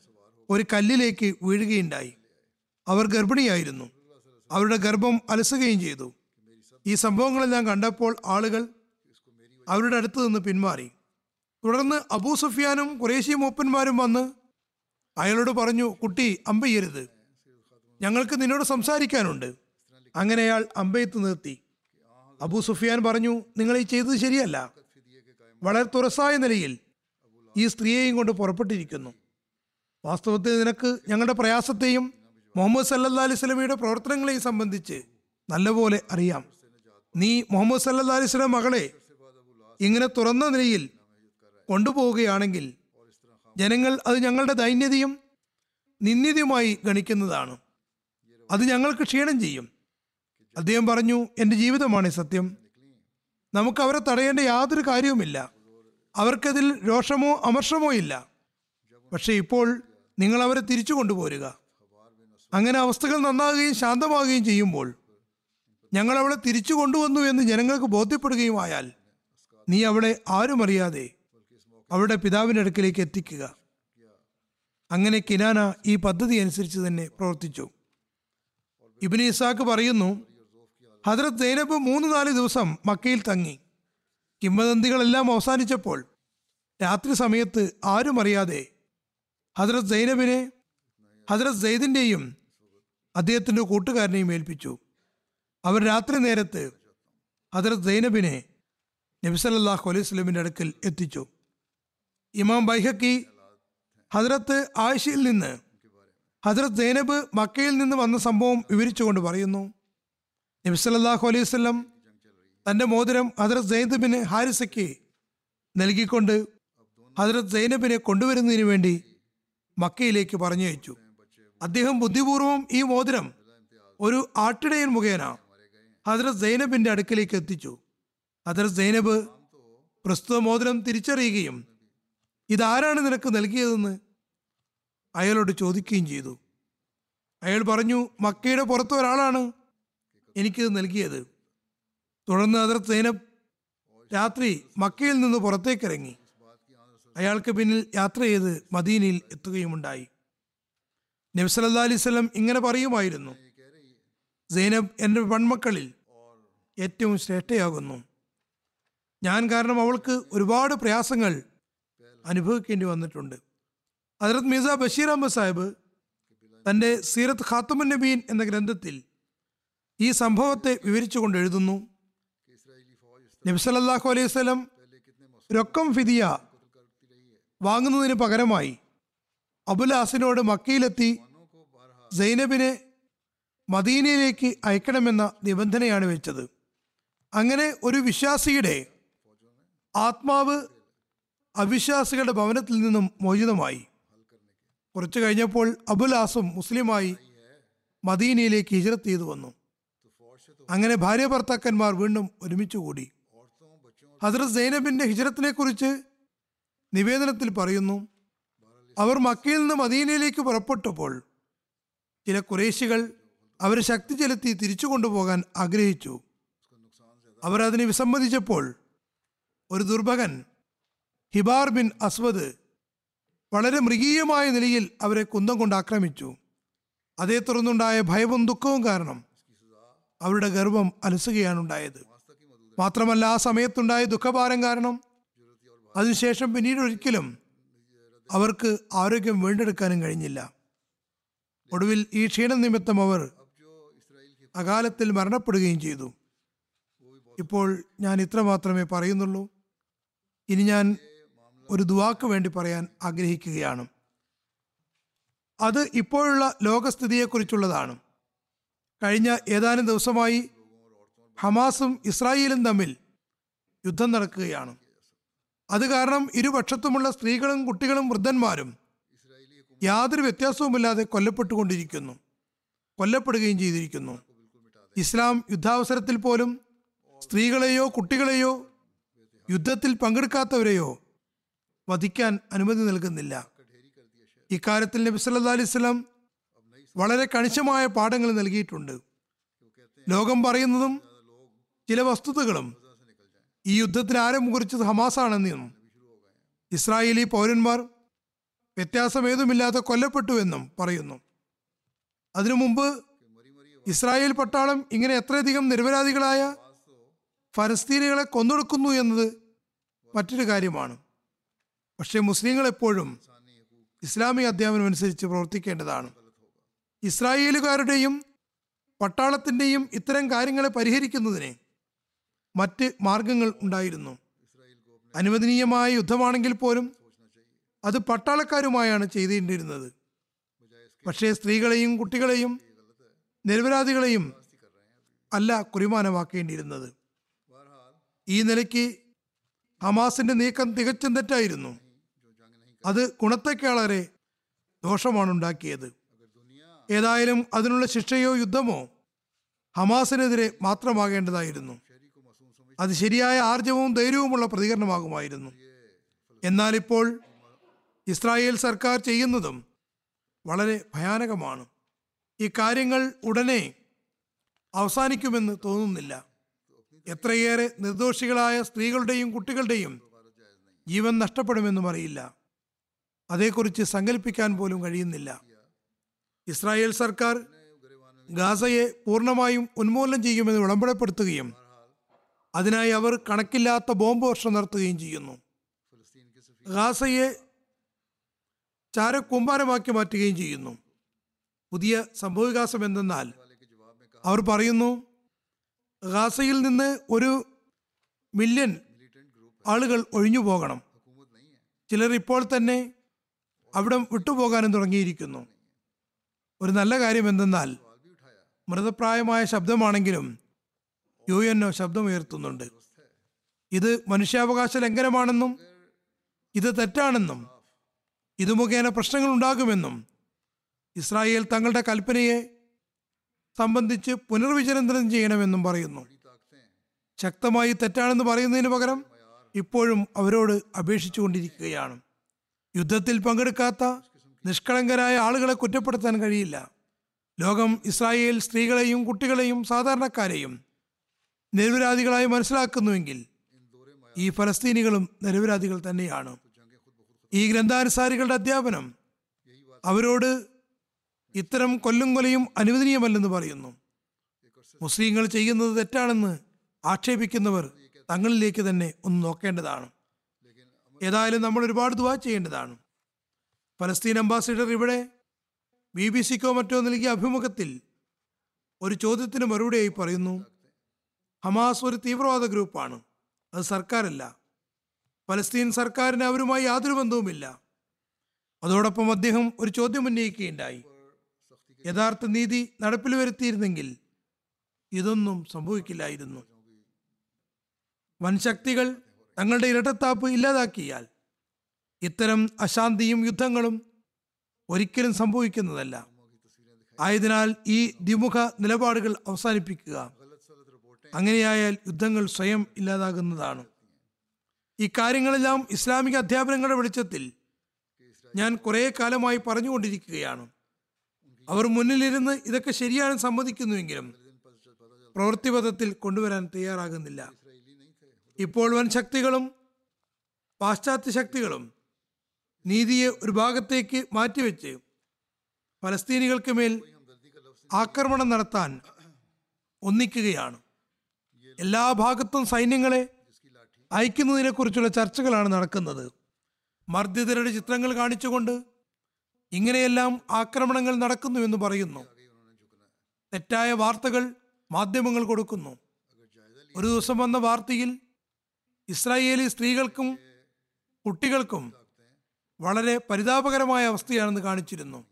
ഒരു കല്ലിലേക്ക് വീഴുകയുണ്ടായി. അവർ ഗർഭിണിയായിരുന്നു. അവരുടെ ഗർഭം അലസുകയും ചെയ്തു. ഈ സംഭവങ്ങളെല്ലാം കണ്ടപ്പോൾ ആളുകൾ അവരുടെ അടുത്ത് നിന്ന് പിന്മാറി. തുടർന്ന് അബൂ സുഫിയാനും കുറേശി മൂപ്പന്മാരും വന്ന് അയാളോട് പറഞ്ഞു കുട്ടി അമ്പയ്യരുത് ഞങ്ങൾക്ക് നിന്നോട് സംസാരിക്കാനുണ്ട്. അങ്ങനെ അയാൾ അമ്പയത്ത് നിർത്തി. അബൂ സുഫിയാൻ പറഞ്ഞു നിങ്ങൾ ഈ ചെയ്തത് ശരിയല്ല. വളരെ തുറസായ നിലയിൽ ഈ സ്ത്രീയെയും കൊണ്ട് പുറപ്പെട്ടിരിക്കുന്നു. വാസ്തവത്തിൽ നിനക്ക് ഞങ്ങളുടെ പ്രയാസത്തെയും മുഹമ്മദ് സല്ലാ അലൈഹി പ്രവർത്തനങ്ങളെയും സംബന്ധിച്ച് നല്ലപോലെ അറിയാം. നീ മുഹമ്മദ് സല്ലാ അലൈഹി സ്വലം മകളെ ഇങ്ങനെ തുറന്ന നിലയിൽ കൊണ്ടുപോവുകയാണെങ്കിൽ ജനങ്ങൾ അത് ഞങ്ങളുടെ ദൈന്യതയും നിന്ദ്യതയുമായി ഗണിക്കുന്നതാണ്. അത് ഞങ്ങൾക്ക് ക്ഷീണം ചെയ്യും. അദ്ദേഹം പറഞ്ഞു എന്റെ ജീവിതമാണ് സത്യം. നമുക്ക് അവരെ തടയേണ്ട യാതൊരു കാര്യവുമില്ല. അവർക്കതിൽ രോഷമോ അമർഷമോ ഇല്ല. പക്ഷേ ഇപ്പോൾ നിങ്ങൾ അവരെ തിരിച്ചു കൊണ്ടുപോരുക. അങ്ങനെ അവസ്ഥകൾ നന്നാകുകയും ശാന്തമാകുകയും ചെയ്യുമ്പോൾ ഞങ്ങൾ അവളെ തിരിച്ചു കൊണ്ടുവന്നു എന്ന് ജനങ്ങൾക്ക് ബോധ്യപ്പെടുകയുമായാൽ നീ അവളെ ആരും അറിയാതെ അവളുടെ പിതാവിന്റെ അടുക്കിലേക്ക് എത്തിക്കുക. അങ്ങനെ കിനാന ഈ പദ്ധതി അനുസരിച്ച് തന്നെ പ്രവർത്തിച്ചു. ഇബിന് ഇസാക്ക് പറയുന്നു ഹദ്രത് സൈനബ് മൂന്ന് നാല് ദിവസം മക്കയിൽ തങ്ങി. കിംവദന്തികളെല്ലാം അവസാനിച്ചപ്പോൾ രാത്രി സമയത്ത് ആരും അറിയാതെ ഹദ്രത് സൈനബിനെ ഹദ്രത് സെയ്ദിന്റെയും അദ്ദേഹത്തിന്റെ കൂട്ടുകാരനെയും ഏൽപ്പിച്ചു. അവർ രാത്രി നേരത്ത് ഹജറത് സൈനബിനെ നബിസലല്ലാഹു അലൈഹി സ്വലമിന്റെ അടുക്കൽ എത്തിച്ചു. ഇമാം ബൈഹക്കി ഹജ്രത്ത് ആയിഷയിൽ നിന്ന് ഹജ്രത് സൈനബ് മക്കയിൽ നിന്ന് വന്ന സംഭവം വിവരിച്ചുകൊണ്ട് പറയുന്നു നബിസലല്ലാഹു അലൈഹി വസല്ലം തന്റെ മോതിരം ഹജ്രത് സൈനബിന് ഹാരിസയ്ക്ക് നൽകിക്കൊണ്ട് ഹജ്രത് സൈനബിനെ കൊണ്ടുവരുന്നതിന് വേണ്ടി മക്കയിലേക്ക് പറഞ്ഞയച്ചു. അദ്ദേഹം ബുദ്ധിപൂർവം ഈ മോതിരം ഒരു ആട്ടിടയൻ മുഖേന ഹജ്രത് സൈനബിന്റെ അടുക്കലേക്ക് എത്തിച്ചു. ഹജ്രത് സൈനബ് പ്രസ്തുത മോതിരം തിരിച്ചറിയുകയും ഇതാരാണ് നിനക്ക് നൽകിയതെന്ന്? അയാളോട് ചോദിക്കുകയും ചെയ്തു. അയാൾ പറഞ്ഞു മക്കയുടെ പുറത്ത് ഒരാളാണ് എനിക്കിത് നൽകിയത്. തുടർന്ന് ഹജറത്ത് സൈനബ് രാത്രി മക്കയിൽ നിന്ന് പുറത്തേക്കിറങ്ങി. അയാൾക്ക് പിന്നിൽ യാത്ര ചെയ്ത് മദീനയിൽ എത്തുകയുമുണ്ടായി. അലൈഹി വസല്ലം ഇങ്ങനെ പറയുമായിരുന്നു സൈനബ് എന്റെ പെൺമക്കളിൽ ഏറ്റവും ശ്രേഷ്ഠയാകുന്നു. ഞാൻ കാരണം അവൾക്ക് ഒരുപാട് പ്രയാസങ്ങൾ അനുഭവിക്കേണ്ടി വന്നിട്ടുണ്ട്. ഹജറത് മിർസ ബഷീർ അഹമ്മദ് സാഹിബ് തന്റെ സീറത്ത് ഖാത്തമുൻ നബീൻ എന്ന ഗ്രന്ഥത്തിൽ ഈ സംഭവത്തെ വിവരിച്ചുകൊണ്ട് എഴുതുന്നു. നബി സല്ലല്ലാഹു അലൈഹി സ്വലം രൊക്കം ഫിദിയ വാങ്ങുന്നതിന് പകരമായി അബുലാസിനോട് മക്കയിലെത്തി സൈനബിനെ മദീനയിലേക്ക് അയക്കണമെന്ന നിബന്ധനയാണ് വെച്ചത്. അങ്ങനെ ഒരു വിശ്വാസിയുടെ ആത്മാവ് അവിശ്വാസികളുടെ ഭവനത്തിൽ നിന്നും മോചിതമായി. കുറച്ചു കഴിഞ്ഞപ്പോൾ അബുലാസും മുസ്ലിമായി മദീനയിലേക്ക് ഹിജറത്ത് ചെയ്തു വന്നു. അങ്ങനെ ഭാര്യ ഭർത്താക്കന്മാർ വീണ്ടും ഒരുമിച്ച് കൂടി. ഹസ്രത് സൈനബിന്റെ ഹിജറത്തിനെ കുറിച്ച് നിവേദനത്തിൽ പറയുന്നു അവർ മക്കയിൽ നിന്ന് മദീനയിലേക്ക് പുറപ്പെട്ടപ്പോൾ ചില കുറേശികൾ അവരെ ശക്തി ചെലുത്തി തിരിച്ചു കൊണ്ടുപോകാൻ ആഗ്രഹിച്ചു. അവർ അതിനെ വിസമ്മതിച്ചപ്പോൾ ഒരു ദുർഭകൻ ഹിബാർ ബിൻ അസ്വദ് വളരെ മൃഗീയമായ നിലയിൽ അവരെ കുന്തം കൊണ്ട് ആക്രമിച്ചു. അതേ തുടർന്നുണ്ടായ ഭയവും ദുഃഖവും കാരണം അവരുടെ ഗർഭം അലസുകയാണ് ഉണ്ടായത് മാത്രമല്ല ആ സമയത്തുണ്ടായ ദുഃഖഭാരം കാരണം അതിനുശേഷം പിന്നീട് ഒരിക്കലും അവർക്ക് ആരോഗ്യം വീണ്ടെടുക്കാനും കഴിഞ്ഞില്ല. ഒടുവിൽ ഈ ക്ഷീണം നിമിത്തം അവർ അകാലത്തിൽ മരണപ്പെടുകയും ചെയ്തു. ഇപ്പോൾ ഞാൻ ഇത്ര മാത്രമേ പറയുന്നുള്ളൂ. ഇനി ഞാൻ ഒരു ദുവാക്ക് വേണ്ടി പറയാൻ ആഗ്രഹിക്കുകയാണ്. അത് ഇപ്പോഴുള്ള ലോകസ്ഥിതിയെക്കുറിച്ചുള്ളതാണ്. കഴിഞ്ഞ ഏതാനും ദിവസമായി ഹമാസും ഇസ്രായേലും തമ്മിൽ യുദ്ധം നടക്കുകയാണ്. അത് കാരണം ഇരുപക്ഷത്തുമുള്ള സ്ത്രീകളും കുട്ടികളും വൃദ്ധന്മാരും യാതൊരു വ്യത്യാസവുമില്ലാതെ കൊല്ലപ്പെട്ടുകൊണ്ടിരിക്കുന്നു. കൊല്ലപ്പെടുകയും ചെയ്തിരിക്കുന്നു. ഇസ്ലാം യുദ്ധാവസരത്തിൽ പോലും സ്ത്രീകളെയോ കുട്ടികളെയോ യുദ്ധത്തിൽ പങ്കെടുക്കാത്തവരെയോ വധിക്കാൻ അനുമതി നൽകുന്നില്ല. ഇക്കാര്യത്തിൽ നബി സല്ലാ അലൈഹി വസല്ലം വളരെ കണിശമായ പാഠങ്ങൾ നൽകിയിട്ടുണ്ട്. ലോകം പറയുന്നതും ചില വസ്തുതകളും ഈ യുദ്ധത്തിന് ആരം കുറിച്ചത് ഹമാസാണെന്നും ഇസ്രായേലി പൗരന്മാർ വ്യത്യാസമേതുമില്ലാതെ കൊല്ലപ്പെട്ടു എന്നും പറയുന്നു. അതിനു മുമ്പ് ഇസ്രായേൽ പട്ടാളം ഇങ്ങനെ എത്രയധികം നിരപരാധികളായ ഫലസ്തീനികളെ കൊന്നൊടുക്കുന്നു എന്നത് മറ്റൊരു കാര്യമാണ്. പക്ഷേ മുസ്ലിങ്ങൾ എപ്പോഴും ഇസ്ലാമിക അധ്യാപനം അനുസരിച്ച് പ്രവർത്തിക്കേണ്ടതാണ്. ഇസ്രായേലുകാരുടെയും പട്ടാളത്തിന്റെയും ഇത്തരം കാര്യങ്ങളെ പരിഹരിക്കുന്നതിന് മറ്റ് മാർഗങ്ങൾ ഉണ്ടായിരുന്നു. അനുവദനീയമായ യുദ്ധമാണെങ്കിൽ പോലും അത് പട്ടാളക്കാരുമായാണ് ചെയ്തേണ്ടിയിരുന്നത് പക്ഷേ സ്ത്രീകളെയും കുട്ടികളെയും നിരപരാധികളെയും അല്ല കുറിമാനമാക്കേണ്ടിയിരുന്നത് ഈ നിലയ്ക്ക് ഹമാസിന്റെ നീക്കം തികച്ചും തെറ്റായിരുന്നു. അത് ഗുണത്തേക്കാളേറെ ദോഷമാണ് ഉണ്ടാക്കിയത് ഏതായാലും അതിനുള്ള ശിക്ഷയോ യുദ്ധമോ ഹമാസിനെതിരെ മാത്രമാകേണ്ടതായിരുന്നു. അത് ശരിയായ ആർജവും ധൈര്യവുമുള്ള പ്രതികരണമാകുമായിരുന്നു. എന്നാൽ ഇപ്പോൾ ഇസ്രായേൽ സർക്കാർ ചെയ്യുന്നതും വളരെ ഭയാനകമാണ്. ഈ കാര്യങ്ങൾ ഉടനെ അവസാനിക്കുമെന്ന് തോന്നുന്നില്ല. എത്രയേറെ നിർദോഷികളായ സ്ത്രീകളുടെയും കുട്ടികളുടെയും ജീവൻ നഷ്ടപ്പെടുമെന്നും അറിയില്ല. അതേക്കുറിച്ച് സങ്കല്പിക്കാൻ പോലും കഴിയുന്നില്ല. ഇസ്രായേൽ സർക്കാർ ഗാസയെ പൂർണമായും ഉന്മൂലനം ചെയ്യുമെന്ന് വിളംബരപ്പെടുത്തുകയും അതിനായി അവർ കണക്കില്ലാത്ത ബോംബ് വർഷം നടത്തുകയും ചെയ്യുന്നു. ഗാസയെ ചാരക്കൂമ്പാരമാക്കി മാറ്റുകയും ചെയ്യുന്നു. പുതിയ സംഭവവികാസം എന്തെന്നാൽ അവർ പറയുന്നു ഗാസയിൽ നിന്ന് ഒരു മില്യൺ ആളുകൾ ഒഴിഞ്ഞു പോകണം. ചിലർ ഇപ്പോൾ തന്നെ അവിടെ വിട്ടുപോകാനും തുടങ്ങിയിരിക്കുന്നു. ഒരു നല്ല കാര്യം എന്തെന്നാൽ മൃതപ്രായമായ ശബ്ദമാണെങ്കിലും യു എൻ ഒ ശബ്ദമുയർത്തുന്നുണ്ട്. ഇത് മനുഷ്യാവകാശ ലംഘനമാണെന്നും ഇത് തെറ്റാണെന്നും ഇത് മുഖേന പ്രശ്നങ്ങൾ ഉണ്ടാകുമെന്നും ഇസ്രായേൽ തങ്ങളുടെ കൽപ്പനയെ സംബന്ധിച്ച് പുനർവിചിന്തനം ചെയ്യണമെന്നും പറയുന്നു. ശക്തമായി തെറ്റാണെന്ന് പറയുന്നതിന് പകരം ഇപ്പോഴും അവരോട് അപേക്ഷിച്ചുകൊണ്ടിരിക്കുകയാണ്. യുദ്ധത്തിൽ പങ്കെടുക്കാത്ത നിഷ്കളങ്കരായ ആളുകളെ കുറ്റപ്പെടുത്താൻ കഴിയില്ല. ലോകം ഇസ്രായേൽ സ്ത്രീകളെയും കുട്ടികളെയും സാധാരണക്കാരെയും നിരപരാധികളായി മനസ്സിലാക്കുന്നുവെങ്കിൽ ഈ ഫലസ്തീനികളും നിരപരാധികൾ തന്നെയാണ്. ഈ ഗ്രന്ഥാനുസാരികളുടെ അധ്യാപനം അവരോട് ഇത്തരം കൊല്ലും കൊലയും അനുവദനീയമല്ലെന്ന് പറയുന്നു. മുസ്ലിങ്ങൾ ചെയ്യുന്നത് തെറ്റാണെന്ന് ആക്ഷേപിക്കുന്നവർ തങ്ങളിലേക്ക് തന്നെ ഒന്ന് നോക്കേണ്ടതാണ്. ഏതായാലും നമ്മൾ ഒരുപാട് ദുവാ ചെയ്യേണ്ടതാണ്. ഫലസ്തീൻ അംബാസിഡർ ഇവിടെ ബി ബി സിക്കോ മറ്റോ നൽകിയ അഭിമുഖത്തിൽ ഒരു ചോദ്യത്തിന് മറുപടിയായി പറയുന്നു ഹമാസ് ഒരു തീവ്രവാദ ഗ്രൂപ്പാണ് അത് സർക്കാരല്ല. ഫലസ്തീൻ സർക്കാരിന് അവരുമായി യാതൊരു ബന്ധവുമില്ല. അതോടൊപ്പം അദ്ദേഹം ഒരു ചോദ്യം ഉന്നയിക്കുകയുണ്ടായി. യഥാർത്ഥ നീതി നടപ്പിൽ വരുത്തിയിരുന്നെങ്കിൽ ഇതൊന്നും സംഭവിക്കില്ലായിരുന്നു. വൻശക്തികൾ തങ്ങളുടെ ഇരട്ടത്താപ്പ് ഇല്ലാതാക്കിയാൽ ഇത്തരം അശാന്തിയും യുദ്ധങ്ങളും ഒരിക്കലും സംഭവിക്കുന്നതല്ല. ആയതിനാൽ ഈ ദ്വിമുഖ നിലപാടുകൾ അവസാനിപ്പിക്കുക. അങ്ങനെയായാൽ യുദ്ധങ്ങൾ സ്വയം ഇല്ലാതാകുന്നതാണ്. ഈ കാര്യങ്ങളെല്ലാം ഇസ്ലാമിക അധ്യാപനങ്ങളുടെ വെളിച്ചത്തിൽ ഞാൻ കുറേ കാലമായി പറഞ്ഞുകൊണ്ടിരിക്കുകയാണ്. അവർ മുന്നിലിരുന്ന് ഇതൊക്കെ ശരിയാണ് സമ്മതിക്കുന്നുവെങ്കിലും പ്രവൃത്തിപഥത്തിൽ കൊണ്ടുവരാൻ തയ്യാറാകുന്നില്ല. ഇപ്പോൾ വൻ ശക്തികളും പാശ്ചാത്യ ശക്തികളും നീതിയെ ഒരു ഭാഗത്തേക്ക് മാറ്റിവെച്ച് ഫലസ്തീനികൾക്ക് മേൽ ആക്രമണം നടത്താൻ ഒന്നിക്കുകയാണ്. എല്ലാ ഭാഗത്തും സൈന്യങ്ങളെ അയക്കുന്നതിനെ കുറിച്ചുള്ള ചർച്ചകളാണ് നടക്കുന്നത്. മർദ്ദിതരുടെ ചിത്രങ്ങൾ കാണിച്ചുകൊണ്ട് ഇങ്ങനെയെല്ലാം ആക്രമണങ്ങൾ നടക്കുന്നു എന്ന് പറയുന്നു. തെറ്റായ വാർത്തകൾ മാധ്യമങ്ങൾ കൊടുക്കുന്നു. ഒരു ദിവസം വന്ന വാർത്തയിൽ ഇസ്രായേലി സ്ത്രീകൾക്കും കുട്ടികൾക്കും വളരെ പരിതാപകരമായ അവസ്ഥയാണെന്ന് കാണിച്ചിരുന്നു.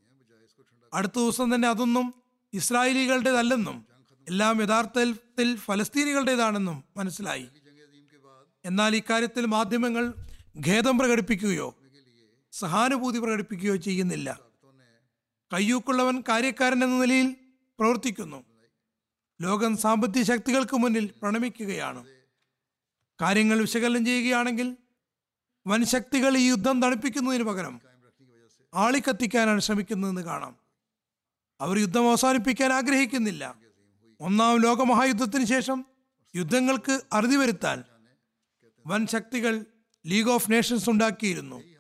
അടുത്ത ദിവസം തന്നെ അതൊന്നും ഇസ്രായേലികളുടേതല്ലെന്നും എല്ലാം യഥാർത്ഥത്തിൽ ഫലസ്തീനികളുടേതാണെന്നും മനസ്സിലായി. എന്നാൽ ഇക്കാര്യത്തിൽ മാധ്യമങ്ങൾ ഖേദം പ്രകടിപ്പിക്കുകയോ സഹാനുഭൂതി പ്രകടിപ്പിക്കുകയോ ചെയ്യുന്നില്ല. കയ്യൂക്കുള്ളവൻ കാര്യക്കാരൻ എന്ന നിലയിൽ പ്രവർത്തിക്കുന്നു. ലോകം സാമ്പത്തിക ശക്തികൾക്ക് മുന്നിൽ പ്രണമിക്കുകയാണ്. കാര്യങ്ങൾ വിശകലനം ചെയ്യുകയാണെങ്കിൽ വൻ ശക്തികൾ ഈ യുദ്ധം തണുപ്പിക്കുന്നതിന് പകരം ആളിക്കത്തിക്കാനാണ് ശ്രമിക്കുന്നതെന്ന് കാണാം. അവർ യുദ്ധം അവസാനിപ്പിക്കാൻ ആഗ്രഹിക്കുന്നില്ല. ഒന്നാം ലോകമഹായുദ്ധത്തിന് ശേഷം യുദ്ധങ്ങൾക്ക് അറുതി വരുത്താൻ വൻ ശക്തികൾ ലീഗ് ഓഫ് നേഷൻസ് ഉണ്ടാക്കിയിരുന്നു.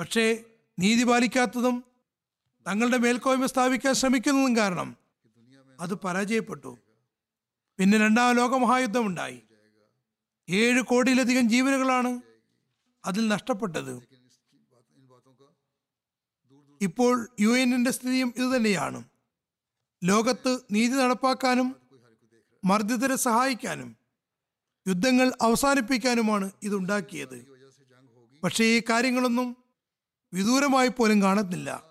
പക്ഷേ നീതി പാലിക്കാത്തതും തങ്ങളുടെ മേൽക്കോയ്മ സ്ഥാപിക്കാൻ ശ്രമിക്കുന്നതും കാരണം അത് പരാജയപ്പെട്ടു. പിന്നെ രണ്ടാം ലോകമഹായുദ്ധം ഉണ്ടായി ഏഴ് കോടിയിലധികം ജീവനുകളാണ് അതിൽ നഷ്ടപ്പെട്ടത്. ഇപ്പോൾ യു എന്നിന്റെ സ്ഥിതിയും ഇതുതന്നെയാണ് ലോകത്ത് നീതി നടപ്പാക്കാനും മർദ്ദിതരെ സഹായിക്കാനും യുദ്ധങ്ങൾ അവസാനിപ്പിക്കാനുമാണ് ഇതുണ്ടാക്കിയത്. പക്ഷേ ഈ കാര്യങ്ങളൊന്നും വിദൂരമായി പോലും കാണത്തില്ല